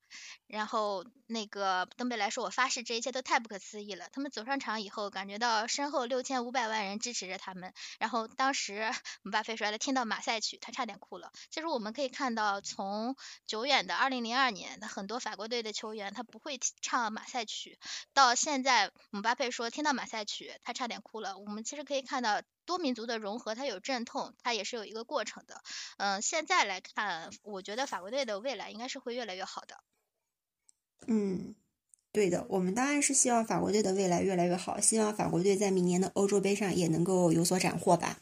然后那个登贝莱说：“我发誓，这一切都太不可思议了。”他们走上场以后，感觉到身后六千五百万人支持着他们。然后当时姆巴佩说：“他听到马赛曲，他差点哭了。”其实我们可以看到，从久远的二零零二年，很多法国队的球员他不会唱马赛曲，到现在姆巴佩说听到马赛曲，他差点哭了。我们。其实可以看到多民族的融合，它有阵痛，它也是有一个过程的。嗯，现在来看，我觉得法国队的未来应该是会越来越好的。嗯，对的，我们当然是希望法国队的未来越来越好，希望法国队在明年的欧洲杯上也能够有所斩获吧。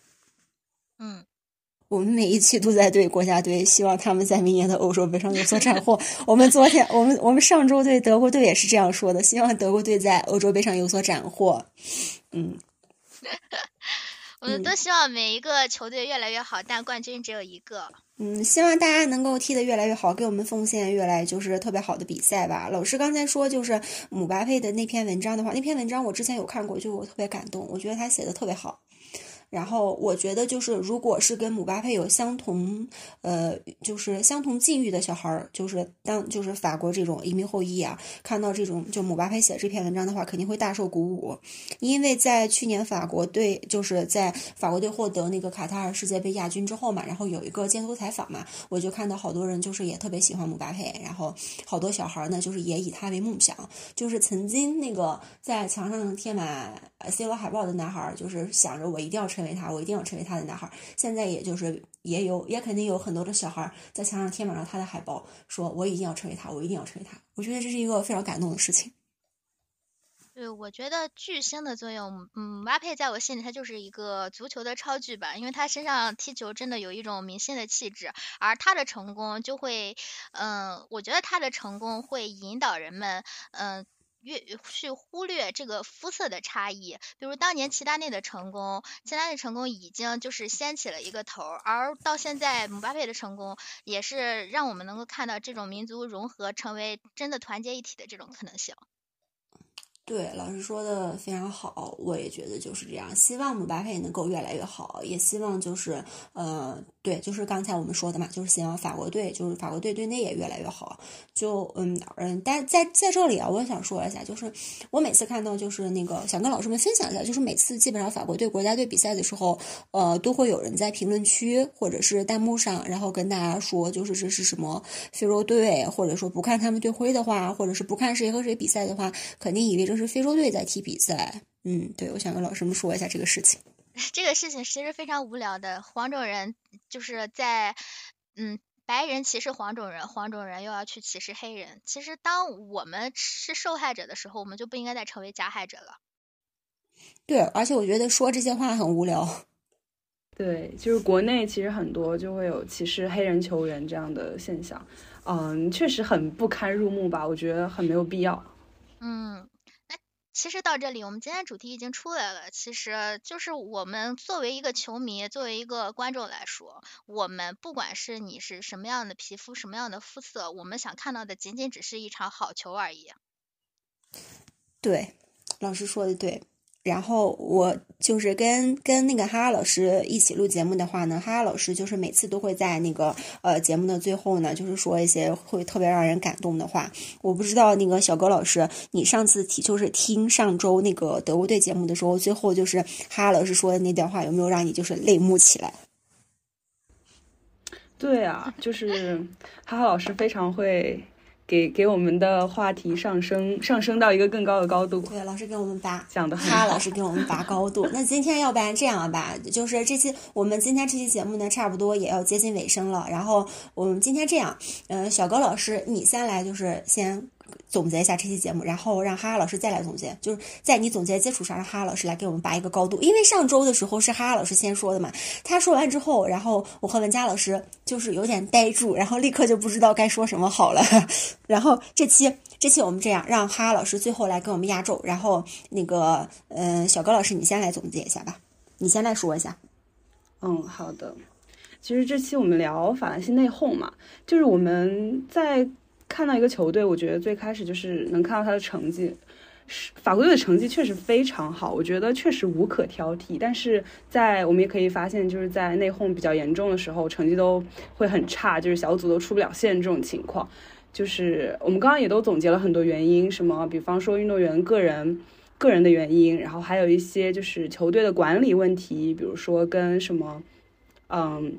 嗯。我们每一期都在对国家队，希望他们在明年的欧洲杯上有所斩获。我们昨天，我们我们上周对德国队也是这样说的，希望德国队在欧洲杯上有所斩获。嗯。我们都希望每一个球队越来越好，但冠军只有一个。嗯，希望大家能够踢得越来越好，给我们奉献越来就是特别好的比赛吧。老师刚才说就是姆巴佩的那篇文章的话，那篇文章我之前有看过，就我特别感动，我觉得他写的特别好。然后我觉得，就是如果是跟姆巴佩有相同，呃，就是相同境遇的小孩儿，就是当就是法国这种移民后裔啊，看到这种就姆巴佩写这篇文章的话，肯定会大受鼓舞。因为在去年法国队就是在法国队获得那个卡塔尔世界杯亚军之后嘛，然后有一个街头采访嘛，我就看到好多人就是也特别喜欢姆巴佩，然后好多小孩儿呢就是也以他为梦想，就是曾经那个在墙上贴满 C 罗海报的男孩儿，就是想着我一定要成。成为他，我一定要成为他的男孩。现在也就是也有，也肯定有很多的小孩在墙上贴满了他的海报，说我一定要成为他，我一定要成为他。我觉得这是一个非常感动的事情。对，我觉得巨星的作用，嗯，巴佩在我心里他就是一个足球的超巨吧，因为他身上踢球真的有一种明星的气质，而他的成功就会，嗯，我觉得他的成功会引导人们，嗯。越去忽略这个肤色的差异。比如当年齐达内的成功，齐达内成功已经就是掀起了一个头，而到现在姆巴佩的成功，也是让我们能够看到这种民族融合成为真的团结一体的这种可能性。对，老师说的非常好，我也觉得就是这样。希望姆巴佩能够越来越好，也希望就是呃，对，就是刚才我们说的嘛，就是希望法国队，就是法国队队内也越来越好。就嗯嗯，但在在这里啊，我想说一下，就是我每次看到就是那个想跟老师们分享一下，就是每次基本上法国队国家队比赛的时候，呃，都会有人在评论区或者是弹幕上，然后跟大家说，就是这是什么非洲队，或者说不看他们队徽的话，或者是不看谁和谁比赛的话，肯定以为这。是非洲队在踢比赛，嗯，对，我想跟老师们说一下这个事情。这个事情其实非常无聊的，黄种人就是在，嗯，白人歧视黄种人，黄种人又要去歧视黑人。其实当我们是受害者的时候，我们就不应该再成为加害者了。对，而且我觉得说这些话很无聊。对，就是国内其实很多就会有歧视黑人球员这样的现象，嗯，确实很不堪入目吧？我觉得很没有必要。嗯。其实到这里，我们今天主题已经出来了。其实就是我们作为一个球迷，作为一个观众来说，我们不管是你是什么样的皮肤、什么样的肤色，我们想看到的仅仅只是一场好球而已。对，老师说的对。然后我就是跟跟那个哈哈老师一起录节目的话呢，哈哈老师就是每次都会在那个呃节目的最后呢，就是说一些会特别让人感动的话。我不知道那个小哥老师，你上次听就是听上周那个德国队节目的时候，最后就是哈哈老师说的那段话，有没有让你就是泪目起来？对啊，就是哈哈老师非常会。给给我们的话题上升上升到一个更高的高度。对，老师给我们拔讲的很好。老师给我们拔高度。那今天要不然这样吧，就是这期我们今天这期节目呢，差不多也要接近尾声了。然后我们今天这样，嗯，小高老师你先来，就是先。总结一下这期节目，然后让哈哈老师再来总结。就是在你总结基础上，让哈哈老师来给我们拔一个高度。因为上周的时候是哈哈老师先说的嘛，他说完之后，然后我和文佳老师就是有点呆住，然后立刻就不知道该说什么好了。然后这期这期我们这样，让哈哈老师最后来给我们压轴。然后那个嗯，小高老师你先来总结一下吧，你先来说一下。嗯，好的。其实这期我们聊法兰西内讧嘛，就是我们在。看到一个球队，我觉得最开始就是能看到他的成绩，是法国队的成绩确实非常好，我觉得确实无可挑剔。但是在我们也可以发现，就是在内讧比较严重的时候，成绩都会很差，就是小组都出不了线这种情况。就是我们刚刚也都总结了很多原因，什么比方说运动员个人个人的原因，然后还有一些就是球队的管理问题，比如说跟什么，嗯。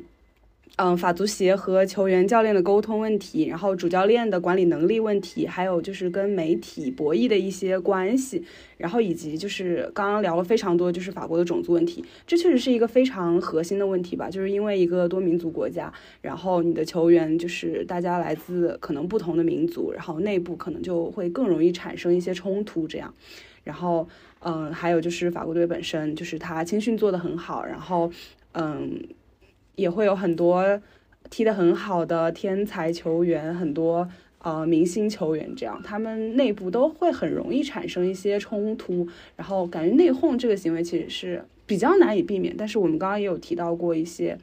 嗯，法足协和球员、教练的沟通问题，然后主教练的管理能力问题，还有就是跟媒体博弈的一些关系，然后以及就是刚刚聊了非常多，就是法国的种族问题，这确实是一个非常核心的问题吧？就是因为一个多民族国家，然后你的球员就是大家来自可能不同的民族，然后内部可能就会更容易产生一些冲突这样。然后，嗯，还有就是法国队本身就是他青训做得很好，然后，嗯。也会有很多踢得很好的天才球员，很多呃明星球员，这样他们内部都会很容易产生一些冲突，然后感觉内讧这个行为其实是比较难以避免。但是我们刚刚也有提到过一些。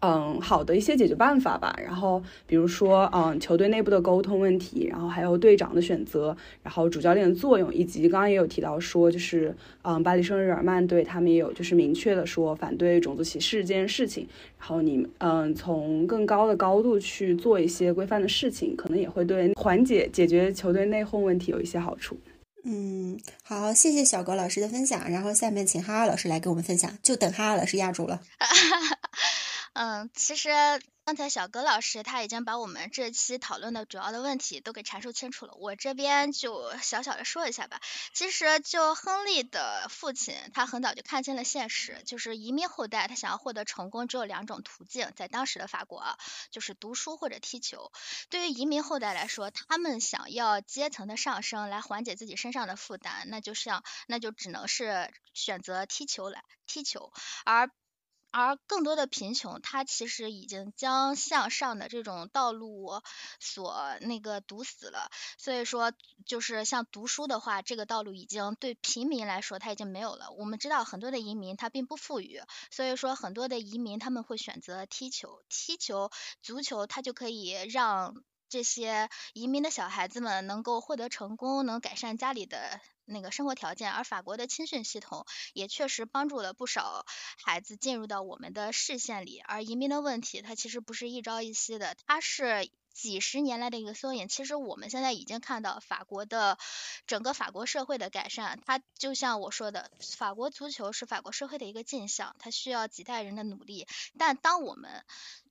嗯，好的一些解决办法吧。然后，比如说，嗯，球队内部的沟通问题，然后还有队长的选择，然后主教练的作用，以及刚刚也有提到说，就是，嗯，巴黎圣日耳曼队他们也有就是明确的说反对种族歧视这件事情。然后你，嗯，从更高的高度去做一些规范的事情，可能也会对缓解解决球队内讧问题有一些好处。嗯，好，谢谢小格老师的分享。然后下面请哈哈老师来给我们分享，就等哈哈老师压轴了。嗯，其实刚才小葛老师他已经把我们这期讨论的主要的问题都给阐述清楚了，我这边就小小的说一下吧。其实就亨利的父亲，他很早就看清了现实，就是移民后代他想要获得成功只有两种途径，在当时的法国啊就是读书或者踢球。对于移民后代来说，他们想要阶层的上升来缓解自己身上的负担，那就像那就只能是选择踢球来踢球，而。而更多的贫穷，它其实已经将向上的这种道路所那个堵死了。所以说，就是像读书的话，这个道路已经对平民来说，它已经没有了。我们知道很多的移民他并不富裕，所以说很多的移民他们会选择踢球、踢球、足球，它就可以让这些移民的小孩子们能够获得成功，能改善家里的。那个生活条件，而法国的青训系统也确实帮助了不少孩子进入到我们的视线里。而移民的问题，它其实不是一朝一夕的，它是几十年来的一个缩影。其实我们现在已经看到法国的整个法国社会的改善，它就像我说的，法国足球是法国社会的一个镜像，它需要几代人的努力。但当我们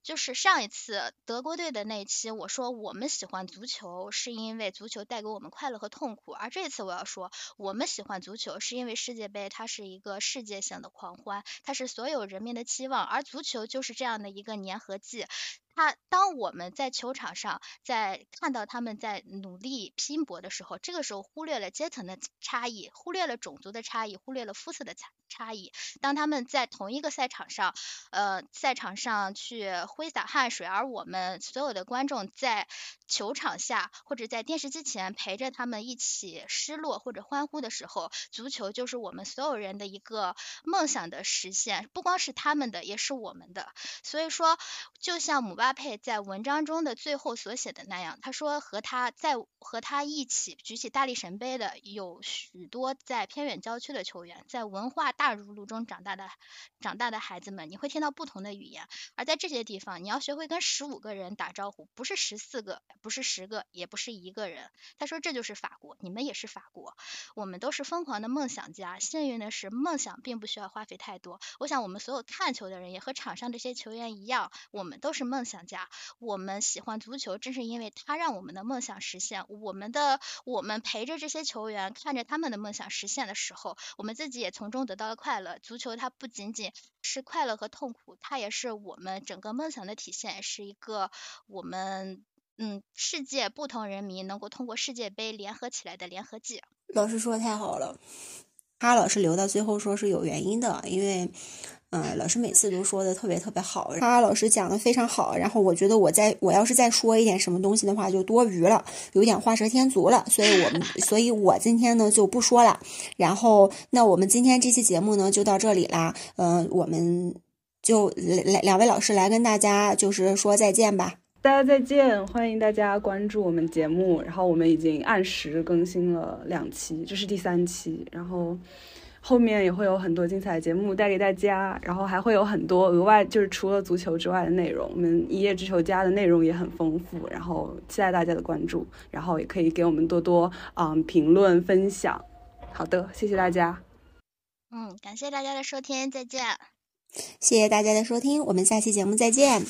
就是上一次德国队的那一期，我说我们喜欢足球是因为足球带给我们快乐和痛苦，而这次我要说我们喜欢足球是因为世界杯它是一个世界性的狂欢，它是所有人民的期望，而足球就是这样的一个粘合剂。他当我们在球场上在看到他们在努力拼搏的时候，这个时候忽略了阶层的差异，忽略了种族的差异，忽略了肤色的差差异。当他们在同一个赛场上，呃，赛场上去挥洒汗水，而我们所有的观众在球场下或者在电视机前陪着他们一起失落或者欢呼的时候，足球就是我们所有人的一个梦想的实现，不光是他们的，也是我们的。所以说，就像姆巴。佩在文章中的最后所写的那样，他说和他在和他一起举起大力神杯的有许多在偏远郊区的球员，在文化大熔炉中长大的长大的孩子们，你会听到不同的语言，而在这些地方，你要学会跟十五个人打招呼，不是十四个，不是十个，也不是一个人。他说这就是法国，你们也是法国，我们都是疯狂的梦想家。幸运的是，梦想并不需要花费太多。我想我们所有看球的人也和场上这些球员一样，我们都是梦想。家，我们喜欢足球，正是因为它让我们的梦想实现。我们的，我们陪着这些球员，看着他们的梦想实现的时候，我们自己也从中得到了快乐。足球它不仅仅是快乐和痛苦，它也是我们整个梦想的体现，是一个我们嗯世界不同人民能够通过世界杯联合起来的联合剂。老师说的太好了，哈老师留到最后说是有原因的，因为。嗯，老师每次都说的特别特别好，他，老师讲的非常好。然后我觉得我再我要是再说一点什么东西的话，就多余了，有点画蛇添足了。所以我们，所以我今天呢就不说了。然后，那我们今天这期节目呢就到这里啦。嗯，我们就来两位老师来跟大家就是说再见吧。大家再见，欢迎大家关注我们节目。然后我们已经按时更新了两期，这是第三期。然后。后面也会有很多精彩的节目带给大家，然后还会有很多额外，就是除了足球之外的内容。我们一叶之球家的内容也很丰富，然后期待大家的关注，然后也可以给我们多多嗯评论分享。好的，谢谢大家。嗯，感谢大家的收听，再见。谢谢大家的收听，我们下期节目再见。